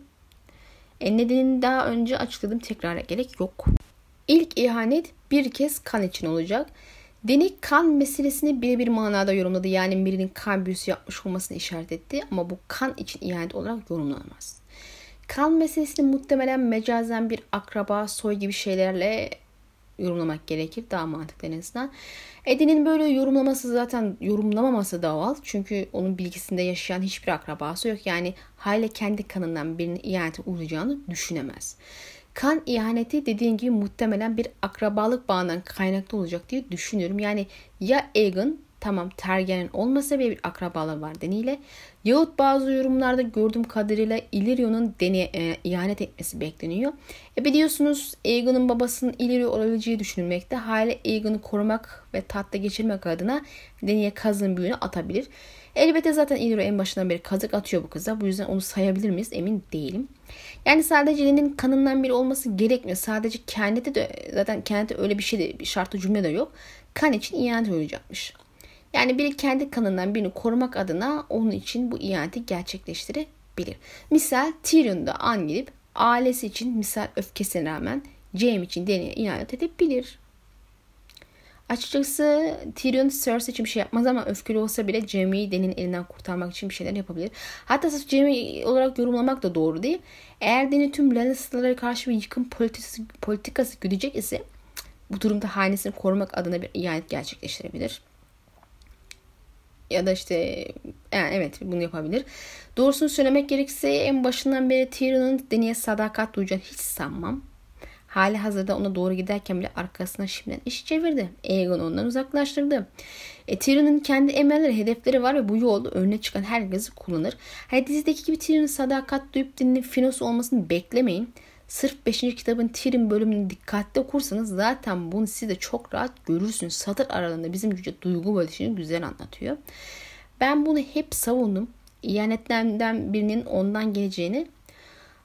E, nedenini daha önce açıkladım tekrara gerek yok. İlk ihanet bir kez kan için olacak. Deni kan meselesini birebir manada yorumladı. Yani birinin kan büyüsü yapmış olmasını işaret etti. Ama bu kan için ihanet olarak yorumlanamaz. Kan meselesini muhtemelen mecazen bir akraba, soy gibi şeylerle yorumlamak gerekir. Daha mantıklı en azından. Eddie'nin böyle yorumlaması zaten yorumlamaması doğal. Çünkü onun bilgisinde yaşayan hiçbir akrabası yok. Yani hale kendi kanından birinin ihanete uğrayacağını düşünemez. Kan ihaneti dediğin gibi muhtemelen bir akrabalık bağından kaynaklı olacak diye düşünüyorum. Yani ya Egan tamam Tergen'in olmasa bile bir akrabalığı var deniyle yahut bazı yorumlarda gördüğüm kadarıyla Illyrio'nun deneye, e, ihanet etmesi bekleniyor. E biliyorsunuz Aegon'un babasının Illyrio olabileceği düşünülmekte. Hale Aegon'u korumak ve tahta geçirmek adına deneye kazın büyüğünü atabilir. Elbette zaten Illyrio en başından beri kazık atıyor bu kıza. Bu yüzden onu sayabilir miyiz emin değilim. Yani sadece Len'in kanından biri olması gerekmiyor. Sadece kendi de zaten kendi öyle bir şey de bir şartlı cümle de yok. Kan için ihanet olacakmış. Yani biri kendi kanından birini korumak adına onun için bu ihaneti gerçekleştirebilir. Misal Tyrion da an gidip ailesi için misal öfkesine rağmen Jaime için Dany'e ihanet edebilir. Açıkçası Tyrion Cersei için bir şey yapmaz ama öfkeli olsa bile Jaime'yi Dany'nin elinden kurtarmak için bir şeyler yapabilir. Hatta sırf Jaime olarak yorumlamak da doğru değil. Eğer Dany tüm Lannister'lara karşı bir yıkım politikası, politikası güdecek ise bu durumda hanesini korumak adına bir ihanet gerçekleştirebilir ya da işte yani evet bunu yapabilir. Doğrusunu söylemek gerekirse en başından beri Tyrion'un Dany'e sadakat duyacağını hiç sanmam. Hali hazırda ona doğru giderken bile arkasına şimdiden iş çevirdi. Aegon ondan uzaklaştırdı. E, Tyrion'un kendi emelleri, hedefleri var ve bu yolda önüne çıkan herkesi kullanır. Hani dizideki gibi Tyrion'un sadakat duyup dinle finos olmasını beklemeyin. Sırf 5. kitabın Tyrion bölümünü dikkatli okursanız zaten bunu siz de çok rahat görürsünüz. Satır aralığında bizim güce duygu bölüşünü güzel anlatıyor. Ben bunu hep savundum. İhanetlerden birinin ondan geleceğini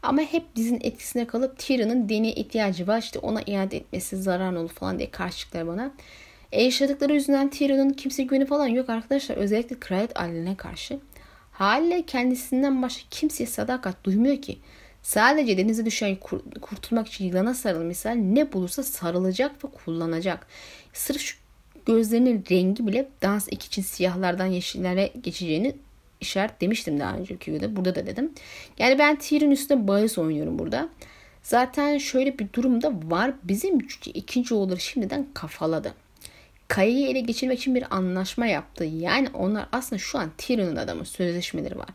ama hep dizinin etkisine kalıp Tyrion'un Dany'e ihtiyacı var. İşte ona iade etmesi zarar olur falan diye karşı bana. E yaşadıkları yüzünden Tyrion'un kimse güveni falan yok arkadaşlar. Özellikle kraliyet ailelerine karşı. Haliyle kendisinden başka kimseye sadakat duymuyor ki. Sadece denize düşen kurtulmak için yılana sarılmışsa ne bulursa sarılacak ve kullanacak. Sırf şu gözlerinin rengi bile dans iki için siyahlardan yeşillere geçeceğini işaret demiştim daha önceki videoda. Burada da dedim. Yani ben Tyr'in üstünde bahis oynuyorum burada. Zaten şöyle bir durumda var. Bizim ikinci oğulları şimdiden kafaladı. Kaya'yı ele geçirmek için bir anlaşma yaptı. Yani onlar aslında şu an Tyrion'un adamı sözleşmeleri var.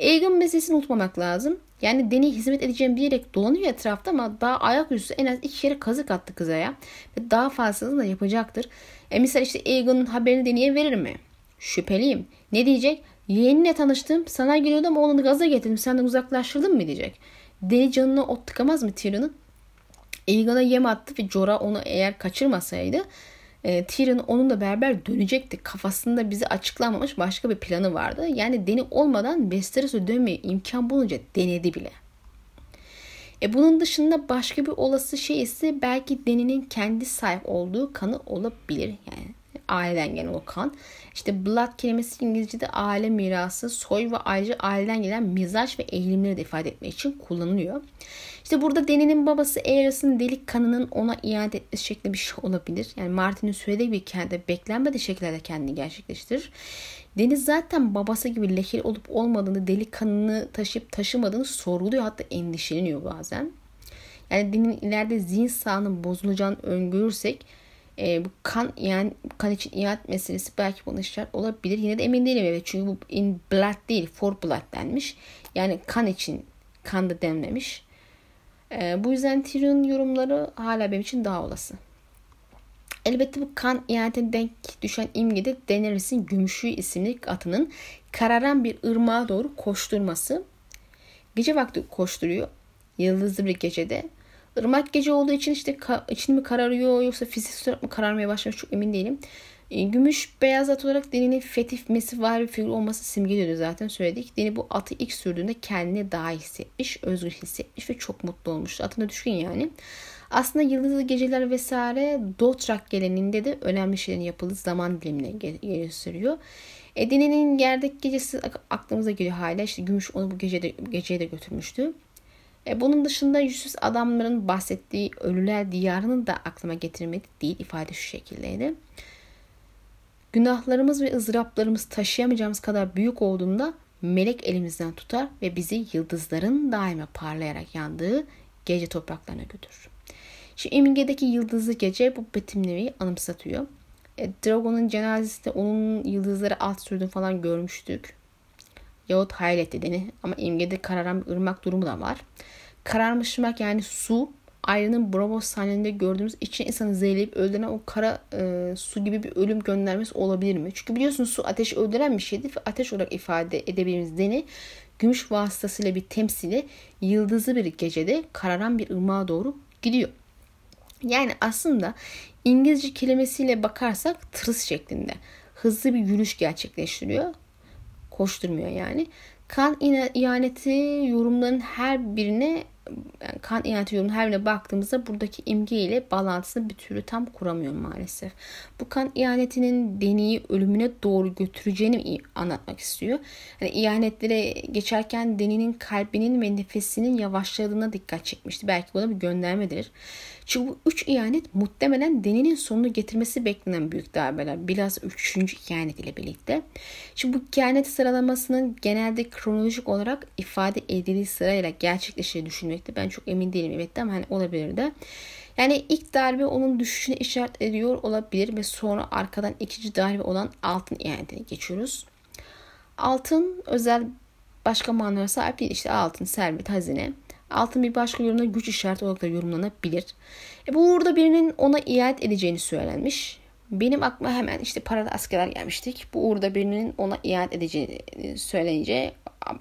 Aegon meselesini unutmamak lazım. Yani Deni hizmet edeceğim diyerek dolanıyor etrafta ama daha ayak üstü en az iki kere kazık attı kıza ya. Ve daha fazlasını da yapacaktır. E misal işte Aegon'un haberini Deni'ye verir mi? Şüpheliyim. Ne diyecek? Yeğeninle tanıştım. Sana geliyordu ama onu gaza getirdim. Senden uzaklaştırdın mı diyecek. Deni canına ot tıkamaz mı Tyrion'un? Aegon'a yem attı ve Jorah onu eğer kaçırmasaydı e, Tyrion onunla beraber dönecekti. Kafasında bizi açıklamamış başka bir planı vardı. Yani Deni olmadan Westeros'a dönmeye imkan bulunca denedi bile. E bunun dışında başka bir olası şey ise belki Deni'nin kendi sahip olduğu kanı olabilir. Yani aileden gelen o kan. İşte blood kelimesi İngilizce'de aile mirası, soy ve ayrıca aileden gelen mizaç ve eğilimleri de ifade etmek için kullanılıyor. İşte burada Deni'nin babası Aeros'un delik kanının ona iade etmesi şeklinde bir şey olabilir. Yani Martin'in söylediği bir kendi beklenmedik şekillerde kendini gerçekleştirir. Deniz zaten babası gibi lehir olup olmadığını, delik kanını taşıyıp taşımadığını sorguluyor hatta endişeleniyor bazen. Yani Deni'nin ileride zihin sağlığının bozulacağını öngörürsek e, bu kan yani kan için iade meselesi belki buna işaret olabilir. Yine de emin değilim evet çünkü bu in blood değil for blood denmiş. Yani kan için kan da demlemiş. E, bu yüzden Tyrion yorumları hala benim için daha olası. Elbette bu kan ihanetine denk düşen imgede Daenerys'in Gümüşü isimli atının kararan bir ırmağa doğru koşturması. Gece vakti koşturuyor. Yıldızlı bir gecede. Irmak gece olduğu için işte için mi kararıyor yoksa fiziksel olarak mı kararmaya başlamış çok emin değilim. E, gümüş beyaz at olarak Deni'nin fetih var bir figür olması simgeliyordu zaten söyledik. Deni bu atı ilk sürdüğünde kendini daha hissetmiş, özgür hissetmiş ve çok mutlu olmuştu. Atına düşkün yani. Aslında yıldızlı geceler vesaire Dotrak geleneğinde de önemli şeylerin yapıldığı zaman dilimine gösteriyor. Edene'nin gerdeki gecesi aklımıza geliyor hala. İşte Gümüş onu bu gecede, geceye de götürmüştü. E, bunun dışında yüzsüz adamların bahsettiği ölüler diyarını da aklıma getirmedi değil. ifade şu şekildeydi. Günahlarımız ve ızdıraplarımız taşıyamayacağımız kadar büyük olduğunda melek elimizden tutar ve bizi yıldızların daima parlayarak yandığı gece topraklarına götürür. Şimdi imgedeki yıldızlı gece bu betimlemeyi anımsatıyor. E, Dragon'un cenazesinde onun yıldızları alt sürdüğünü falan görmüştük. Yahut hayal edeni ama imgede kararan bir ırmak durumu da var. Kararmış ırmak yani su Ayrı'nın Bravo sahnelerinde gördüğümüz için insanı zehirleyip öldüren o kara e, su gibi bir ölüm göndermesi olabilir mi? Çünkü biliyorsunuz su ateş öldüren bir şeydir ve ateş olarak ifade edebiliriz deni gümüş vasıtasıyla bir temsili yıldızlı bir gecede kararan bir ırmağa doğru gidiyor. Yani aslında İngilizce kelimesiyle bakarsak tırıs şeklinde hızlı bir yürüyüş gerçekleştiriyor. Koşturmuyor yani. Kan ihaneti yorumların her birine yani kan ihaneti yorumların her birine baktığımızda buradaki imge ile bağlantısını bir türlü tam kuramıyorum maalesef. Bu kan ihanetinin deneyi ölümüne doğru götüreceğini anlatmak istiyor. Yani ihanetlere geçerken deninin kalbinin ve nefesinin yavaşladığına dikkat çekmişti. Belki bu da bir göndermedir. Çünkü bu üç ihanet muhtemelen deninin sonunu getirmesi beklenen büyük darbeler. Biraz üçüncü ihanet ile birlikte. Şimdi bu ihanet sıralamasının genelde kronolojik olarak ifade edildiği sırayla gerçekleştiği düşünmekte. Ben çok emin değilim evet ama hani olabilir de. Yani ilk darbe onun düşüşüne işaret ediyor olabilir ve sonra arkadan ikinci darbe olan altın ihanetine geçiyoruz. Altın özel başka manalara sahip değil. İşte altın, servet, hazine. Altın bir başka yorumda güç işareti olarak da yorumlanabilir. E bu uğurda birinin ona iade edeceğini söylenmiş. Benim aklıma hemen işte paralı askerler gelmiştik. Bu uğurda birinin ona iade edeceğini söylenince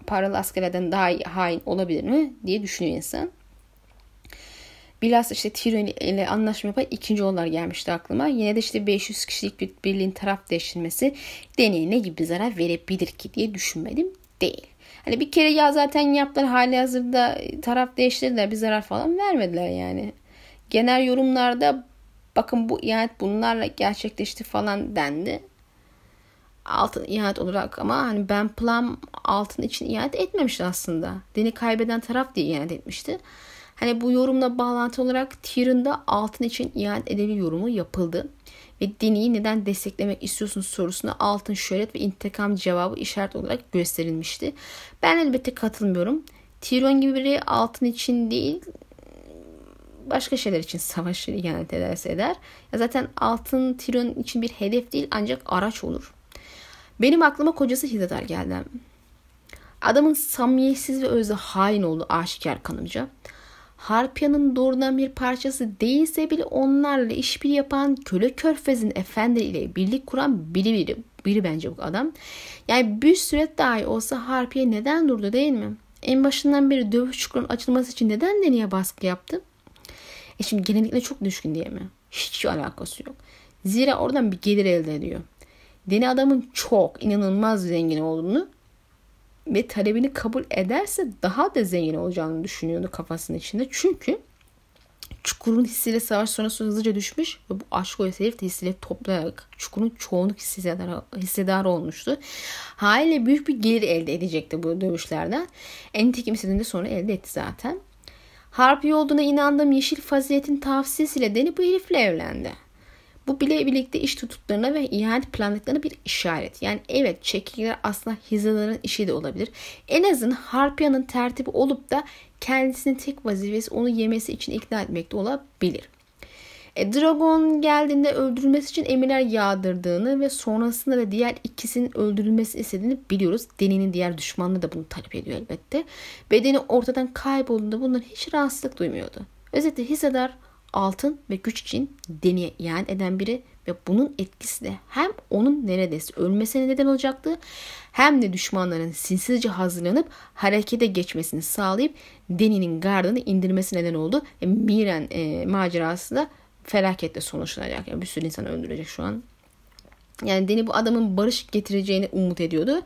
paralı askerlerden daha iyi hain olabilir mi diye düşünüyor insan. Bilhassa işte Tyrion ile anlaşma yapan ikinci oğullar gelmişti aklıma. Yine de işte 500 kişilik bir birliğin taraf değiştirmesi deneye ne gibi zarar verebilir ki diye düşünmedim değil. Hani bir kere ya zaten yaptılar hali hazırda taraf değiştirdiler bir zarar falan vermediler yani. Genel yorumlarda bakın bu ihanet bunlarla gerçekleşti falan dendi. Altın ihanet olarak ama hani Ben Plum altın için ihanet etmemişti aslında. Deni kaybeden taraf diye ihanet etmişti. Hani bu yorumla bağlantı olarak Tyrion'da altın için ihanet edebilir yorumu yapıldı ve dini neden desteklemek istiyorsunuz sorusuna altın şöhret ve intikam cevabı işaret olarak gösterilmişti. Ben elbette katılmıyorum. Tyrion gibi biri altın için değil başka şeyler için savaşır ihanet ederse eder. Ya zaten altın Tyrion için bir hedef değil ancak araç olur. Benim aklıma kocası Hizadar geldi. Adamın samimiyetsiz ve özde hain olduğu aşikar kanımca. Harpya'nın doğrudan bir parçası değilse bile onlarla işbirliği yapan köle körfezin efendileriyle birlik kuran biri biri. Biri bence bu adam. Yani bir süre dahi olsa Harpiye neden durdu değil mi? En başından beri dövüş çukurun açılması için neden Deni'ye baskı yaptı? E şimdi genellikle çok düşkün diye mi? Hiç alakası yok. Zira oradan bir gelir elde ediyor. Deni adamın çok inanılmaz zengin olduğunu ve talebini kabul ederse daha da zengin olacağını düşünüyordu kafasının içinde. Çünkü Çukur'un hissiyle savaş sonrası hızlıca düşmüş ve bu aşk o herif de hissiyle toplayarak Çukur'un çoğunluk hissedarı olmuştu. Haliyle büyük bir gelir elde edecekti bu dövüşlerden. En tekimsizini de sonra elde etti zaten. Harpi olduğuna inandığım Yeşil Fazilet'in tavsiyesiyle Deni bu herifle evlendi. Bu bile birlikte iş tutuklarına ve ihanet planladıklarına bir işaret. Yani evet çekikler aslında Hizaların işi de olabilir. En azından Harpya'nın tertibi olup da kendisinin tek vazifesi onu yemesi için ikna etmekte olabilir. E, Dragon geldiğinde öldürülmesi için emirler yağdırdığını ve sonrasında da diğer ikisinin öldürülmesi istediğini biliyoruz. Deni'nin diğer düşmanları da bunu talep ediyor elbette. Bedeni ortadan kaybolduğunda bundan hiç rahatsızlık duymuyordu. Özetle hissedar altın ve güç için Deni'ye ihanet eden biri ve bunun etkisi de hem onun neredeyse ölmesine neden olacaktı hem de düşmanların sinsizce hazırlanıp harekete geçmesini sağlayıp Deni'nin gardını indirmesi neden oldu. E, Miren e, macerası da felaketle sonuçlanacak. Yani bir sürü insan öldürecek şu an. Yani Deni bu adamın barış getireceğini umut ediyordu.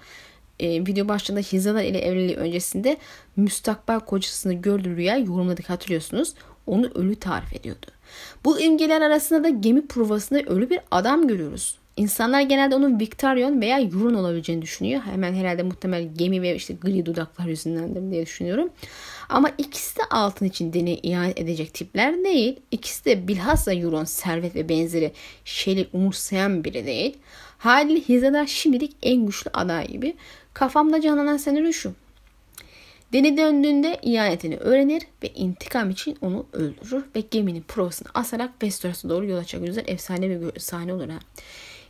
E, video başında Hizadar ile evliliği öncesinde müstakbel kocasını gördüğü rüya yorumladık hatırlıyorsunuz onu ölü tarif ediyordu. Bu imgeler arasında da gemi provasında ölü bir adam görüyoruz. İnsanlar genelde onun Victorian veya Euron olabileceğini düşünüyor. Hemen herhalde muhtemel gemi ve işte gri dudaklar yüzündendir diye düşünüyorum. Ama ikisi de altın için deney ihanet edecek tipler değil. İkisi de bilhassa Euron servet ve benzeri şeyleri umursayan biri değil. Haliyle Hizadar şimdilik en güçlü aday gibi. Kafamda canlanan senaryo şu. Deni döndüğünde ihanetini öğrenir ve intikam için onu öldürür ve geminin provasını asarak Westeros'a doğru yola çıkar. Güzel efsane bir sahne olur ha.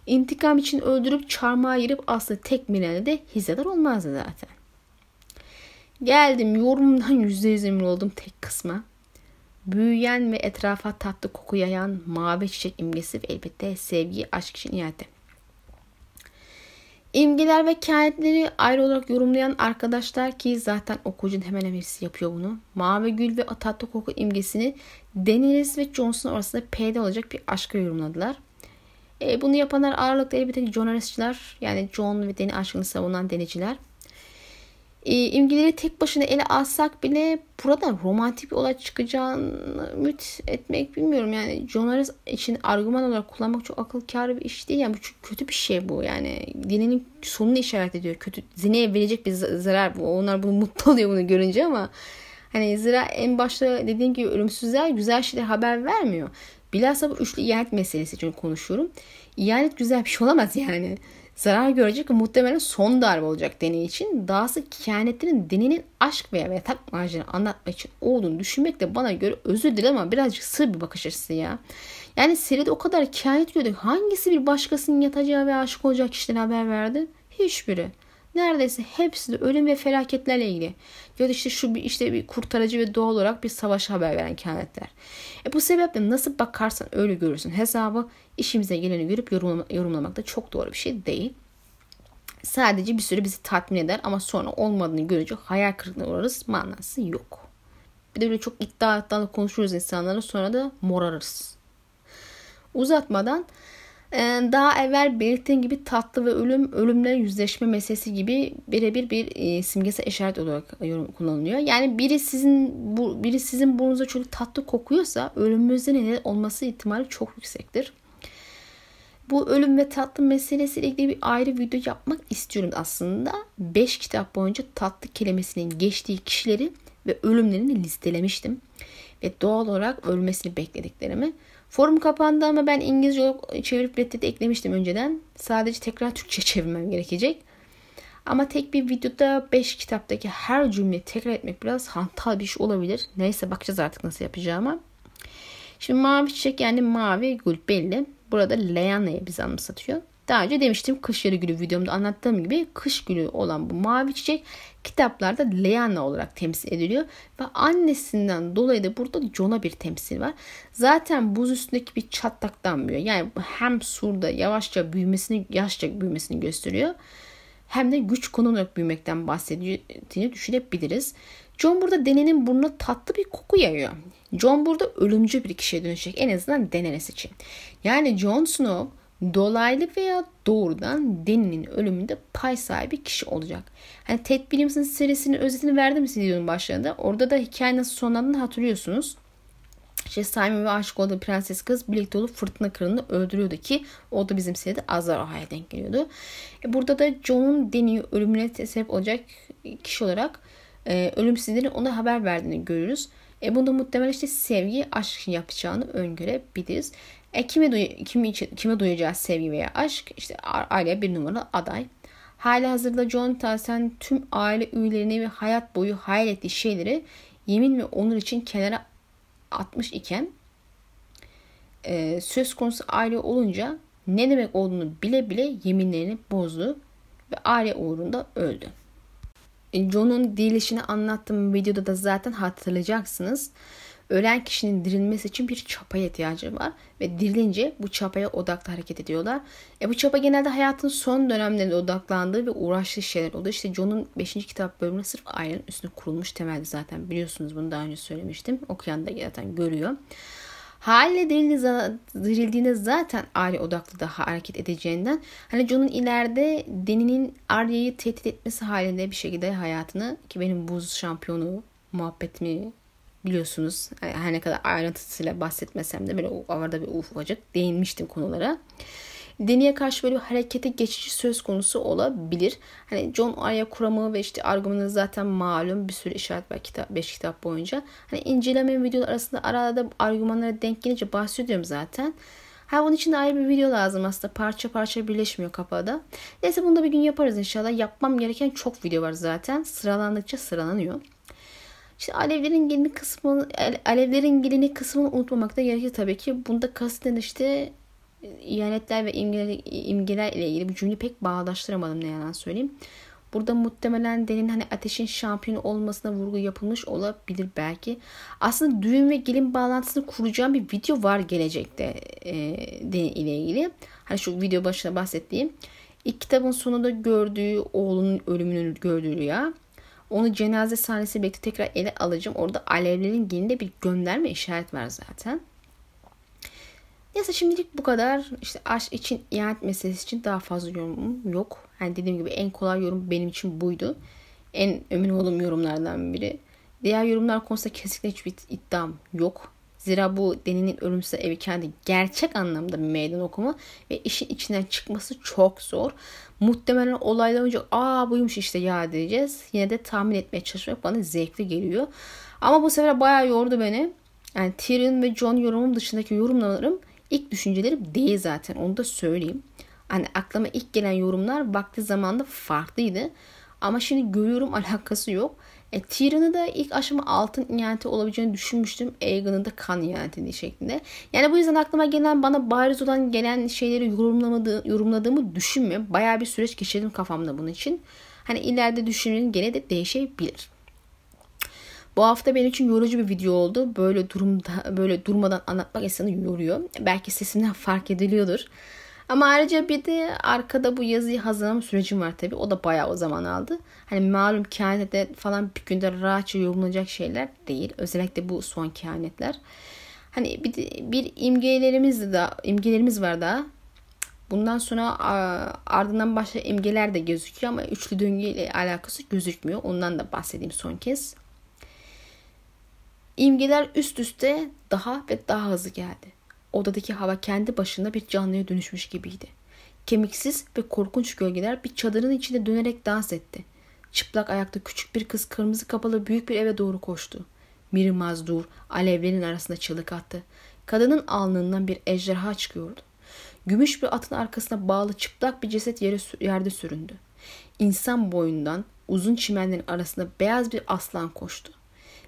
İntikam için öldürüp çarmıha girip aslında tek milene de hissedar olmazdı zaten. Geldim yorumdan yüzde yüz emin oldum tek kısma. Büyüyen ve etrafa tatlı koku yayan mavi çiçek imgesi ve elbette sevgi, aşk için iade. İmgeler ve kehanetleri ayrı olarak yorumlayan arkadaşlar ki zaten okuyucunun hemen hemen hepsi yapıyor bunu. Mavi gül ve tatlı koku imgesini Daenerys ve Johnson arasında P'de olacak bir aşkı yorumladılar. E, bunu yapanlar ağırlıkta elbette John Arrestçiler yani John ve Deni aşkını savunan deniciler. E, imgeleri tek başına ele alsak bile burada romantik bir olay çıkacağını ümit etmek bilmiyorum. Yani John için argüman olarak kullanmak çok akıl kârı bir iş değil. Yani bu çok kötü bir şey bu. Yani dininin sonunu işaret ediyor. Kötü zineye verecek bir zarar bu. Onlar bunu mutlu oluyor bunu görünce ama hani zira en başta dediğim gibi ölümsüzler güzel şeyler haber vermiyor. Bilhassa bu üçlü ihanet meselesi için konuşuyorum. İhanet güzel bir şey olamaz yani. Zarar görecek ve muhtemelen son darbe olacak deney için. Dahası kehanetlerin deneyin aşk veya yatak macera anlatmak için olduğunu düşünmek de bana göre özür dilerim ama birazcık sır bir bakış açısı ya. Yani seride o kadar kehanet gördük. Hangisi bir başkasının yatacağı ve aşık olacak kişiden haber verdi? Hiçbiri. Neredeyse hepsi de ölüm ve felaketlerle ilgili. Ya da işte şu bir işte bir kurtarıcı ve doğal olarak bir savaş haber veren kehanetler. E bu sebeple nasıl bakarsan öyle görürsün. Hesabı işimize geleni görüp yorumlama, yorumlamak da çok doğru bir şey değil. Sadece bir süre bizi tatmin eder ama sonra olmadığını görünce hayal kırıklığına uğrarız manası yok. Bir de böyle çok iddia iddialı konuşuruz insanlarla sonra da morarız. Uzatmadan daha evvel belirttiğim gibi tatlı ve ölüm, ölümle yüzleşme meselesi gibi birebir bir e, işaret olarak yorum kullanılıyor. Yani biri sizin bu, biri sizin burnunuza çok tatlı kokuyorsa ölümünüzde ne olması ihtimali çok yüksektir. Bu ölüm ve tatlı meselesiyle ilgili bir ayrı video yapmak istiyorum aslında. 5 kitap boyunca tatlı kelimesinin geçtiği kişileri ve ölümlerini listelemiştim. Ve doğal olarak ölmesini beklediklerimi Forum kapandı ama ben İngilizce çevirip reddete eklemiştim önceden. Sadece tekrar Türkçe çevirmem gerekecek. Ama tek bir videoda 5 kitaptaki her cümleyi tekrar etmek biraz hantal bir iş olabilir. Neyse bakacağız artık nasıl yapacağıma. Şimdi mavi çiçek yani mavi gül belli. Burada Leana'yı bize anımsatıyor. Daha önce demiştim kış yarı gülü videomda anlattığım gibi kış gülü olan bu mavi çiçek kitaplarda Leanna olarak temsil ediliyor. Ve annesinden dolayı da burada John'a bir temsil var. Zaten buz üstündeki bir çatlaktan büyüyor. Yani hem surda yavaşça büyümesini, yaşça büyümesini gösteriyor. Hem de güç konunarak büyümekten bahsettiğini düşünebiliriz. John burada denenin burnuna tatlı bir koku yayıyor. John burada ölümcül bir kişiye dönüşecek. En azından denenesi için. Yani Jon Snow dolaylı veya doğrudan Deni'nin ölümünde pay sahibi kişi olacak. Hani Ted Williams'ın serisinin özetini verdim size videonun başlarında. Orada da hikaye nasıl sonlandığını hatırlıyorsunuz. İşte Simon ve aşık olduğu prenses kız birlikte olup fırtına kırını öldürüyordu ki o da bizim seride Azar Aha'ya denk geliyordu. E burada da John'un Deni'yi ölümüne sebep olacak kişi olarak e, ölümsüzlerin ona haber verdiğini görürüz. E bunda muhtemelen işte sevgi, aşk yapacağını öngörebiliriz. E, kime, duy kimi, kime duyacağı sevgi veya aşk? İşte aile bir numara aday. Hali hazırda John Townsend tüm aile üyelerini ve hayat boyu hayal ettiği şeyleri yemin ve onur için kenara atmış iken e, söz konusu aile olunca ne demek olduğunu bile bile yeminlerini bozdu ve aile uğrunda öldü. E, John'un dirilişini anlattığım videoda da zaten hatırlayacaksınız. Ölen kişinin dirilmesi için bir çapaya ihtiyacı var ve dirilince bu çapaya odaklı hareket ediyorlar. E bu çapa genelde hayatın son dönemlerinde odaklandığı ve uğraştığı şeyler oldu. İşte John'un 5. kitap bölümünde sırf ailenin üstüne kurulmuş temelde zaten biliyorsunuz bunu daha önce söylemiştim. Okuyan da zaten görüyor. Haliyle dirildiğinde zaten aile odaklı da hareket edeceğinden hani John'un ileride Deni'nin Arya'yı tehdit etmesi halinde bir şekilde hayatını ki benim buz şampiyonu muhabbetimi biliyorsunuz her ne kadar ayrıntısıyla bahsetmesem de böyle arada bir ufacık değinmiştim konulara. Deni'ye karşı böyle bir harekete geçici söz konusu olabilir. Hani John Arya kuramı ve işte argümanı zaten malum bir sürü işaret var kitap, 5 kitap boyunca. Hani inceleme videolar arasında arada argümanlara denk gelince bahsediyorum zaten. Ha onun için de ayrı bir video lazım aslında. Parça parça birleşmiyor kafada. Neyse bunu da bir gün yaparız inşallah. Yapmam gereken çok video var zaten. Sıralandıkça sıralanıyor. İşte alevlerin gelini kısmını, alevlerin gelini kısmını unutmamak da gerekir tabii ki. Bunda kasten işte ihanetler ve imgeler, imgeler ile ilgili bir cümle pek bağdaştıramadım ne yalan söyleyeyim. Burada muhtemelen Den'in hani ateşin şampiyonu olmasına vurgu yapılmış olabilir belki. Aslında düğün ve gelin bağlantısını kuracağım bir video var gelecekte e, ile ilgili. Hani şu video başına bahsettiğim. İlk kitabın sonunda gördüğü oğlunun ölümünü gördüğü ya. Onu cenaze sahnesi bekle tekrar ele alacağım. Orada alevlerin gelinde bir gönderme işaret var zaten. Neyse şimdilik bu kadar. İşte aşk için, ihanet meselesi için daha fazla yorumum yok. Hani dediğim gibi en kolay yorum benim için buydu. En emin olduğum yorumlardan biri. Diğer yorumlar konusunda kesinlikle hiçbir iddiam yok. Zira bu Deni'nin ölümsüz evi kendi gerçek anlamda bir meydan okuma ve işin içinden çıkması çok zor. Muhtemelen olaydan önce aa buymuş işte ya diyeceğiz. Yine de tahmin etmeye çalışmak bana zevkli geliyor. Ama bu sefer bayağı yordu beni. Yani Tyrion ve John yorumum dışındaki yorumlarım ilk düşüncelerim değil zaten onu da söyleyeyim. Hani aklıma ilk gelen yorumlar vakti zamanda farklıydı. Ama şimdi görüyorum alakası yok. E, Tyrion'u da ilk aşama altın ihaneti olabileceğini düşünmüştüm. Aegon'un da kan ihaneti şeklinde. Yani bu yüzden aklıma gelen bana bariz olan gelen şeyleri yorumlamadığı, yorumladığımı düşünmüyorum. Baya bir süreç geçirdim kafamda bunun için. Hani ileride düşünün gene de değişebilir. Bu hafta benim için yorucu bir video oldu. Böyle durumda böyle durmadan anlatmak insanı yoruyor. Belki sesimden fark ediliyordur. Ama ayrıca bir de arkada bu yazıyı hazırlama sürecim var tabii. O da bayağı o zaman aldı. Hani malum kehanette falan bir günde rahatça yorumlanacak şeyler değil. Özellikle bu son kehanetler. Hani bir, de, bir imgelerimiz de imgelerimiz var daha. Bundan sonra ardından başka imgeler de gözüküyor ama üçlü döngü ile alakası gözükmüyor. Ondan da bahsedeyim son kez. İmgeler üst üste daha ve daha hızlı geldi. Odadaki hava kendi başına bir canlıya dönüşmüş gibiydi. Kemiksiz ve korkunç gölgeler bir çadırın içinde dönerek dans etti. Çıplak ayakta küçük bir kız kırmızı kapalı büyük bir eve doğru koştu. Miri mazdur alevlerin arasında çığlık attı. Kadının alnından bir ejderha çıkıyordu. Gümüş bir atın arkasına bağlı çıplak bir ceset yere, yerde süründü. İnsan boyundan uzun çimenlerin arasında beyaz bir aslan koştu.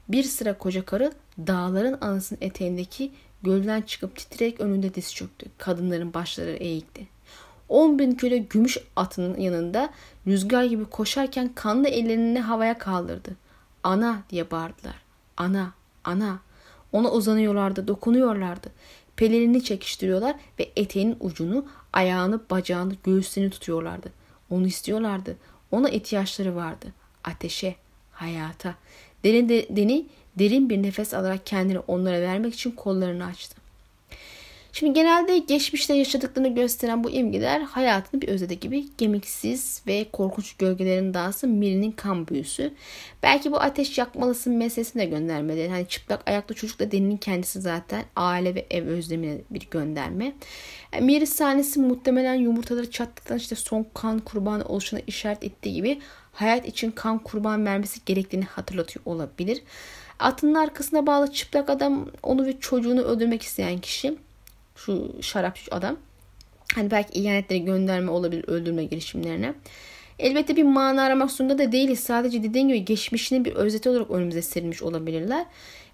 Bir sıra koca karı dağların anasının eteğindeki gölden çıkıp titreyerek önünde diz çöktü. Kadınların başları eğikti. On bin köle gümüş atının yanında rüzgar gibi koşarken kanlı ellerini havaya kaldırdı. Ana diye bağırdılar. Ana, ana. Ona uzanıyorlardı, dokunuyorlardı. Pelerini çekiştiriyorlar ve eteğinin ucunu, ayağını, bacağını, göğüslerini tutuyorlardı. Onu istiyorlardı. Ona ihtiyaçları vardı. Ateşe, hayata. Deni, de, deni derin bir nefes alarak kendini onlara vermek için kollarını açtı. Şimdi genelde geçmişte yaşadıklarını gösteren bu imgeler hayatını bir özede gibi gemiksiz ve korkunç gölgelerin dansı Miri'nin kan büyüsü. Belki bu ateş yakmalısın meselesine göndermeleri. Hani çıplak ayaklı çocuk da Deni'nin kendisi zaten aile ve ev özlemine bir gönderme. Yani Miri sahnesi muhtemelen yumurtaları çattıktan işte son kan kurbanı oluşuna işaret ettiği gibi hayat için kan kurban vermesi gerektiğini hatırlatıyor olabilir. Atının arkasına bağlı çıplak adam onu ve çocuğunu öldürmek isteyen kişi. Şu şarapçı adam. Hani belki ihanetleri gönderme olabilir öldürme girişimlerine. Elbette bir mana aramak zorunda da değiliz. Sadece dediğim gibi geçmişinin bir özeti olarak önümüze serilmiş olabilirler.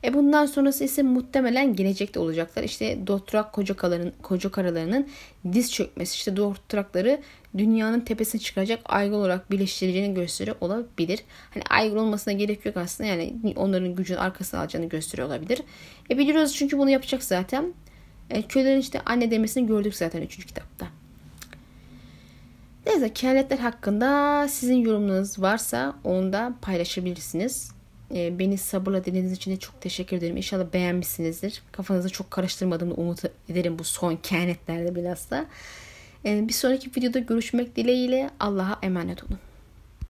E bundan sonrası ise muhtemelen gelecekte olacaklar. İşte Dotrak koca, karaların, koca karalarının diz çökmesi. İşte Dotrakları dünyanın tepesine çıkacak aygıl olarak birleştireceğini gösteriyor olabilir. Hani aygıl olmasına gerek yok aslında. Yani onların gücün arkasına alacağını gösteriyor olabilir. E biliyoruz çünkü bunu yapacak zaten. E, köylerin işte anne demesini gördük zaten 3. kitapta. Neyse kehanetler hakkında sizin yorumlarınız varsa onu da paylaşabilirsiniz. E, beni sabırla dinlediğiniz için de çok teşekkür ederim. İnşallah beğenmişsinizdir. Kafanızı çok karıştırmadığımı umut ederim bu son kehanetlerde bilhassa. E, bir sonraki videoda görüşmek dileğiyle Allah'a emanet olun.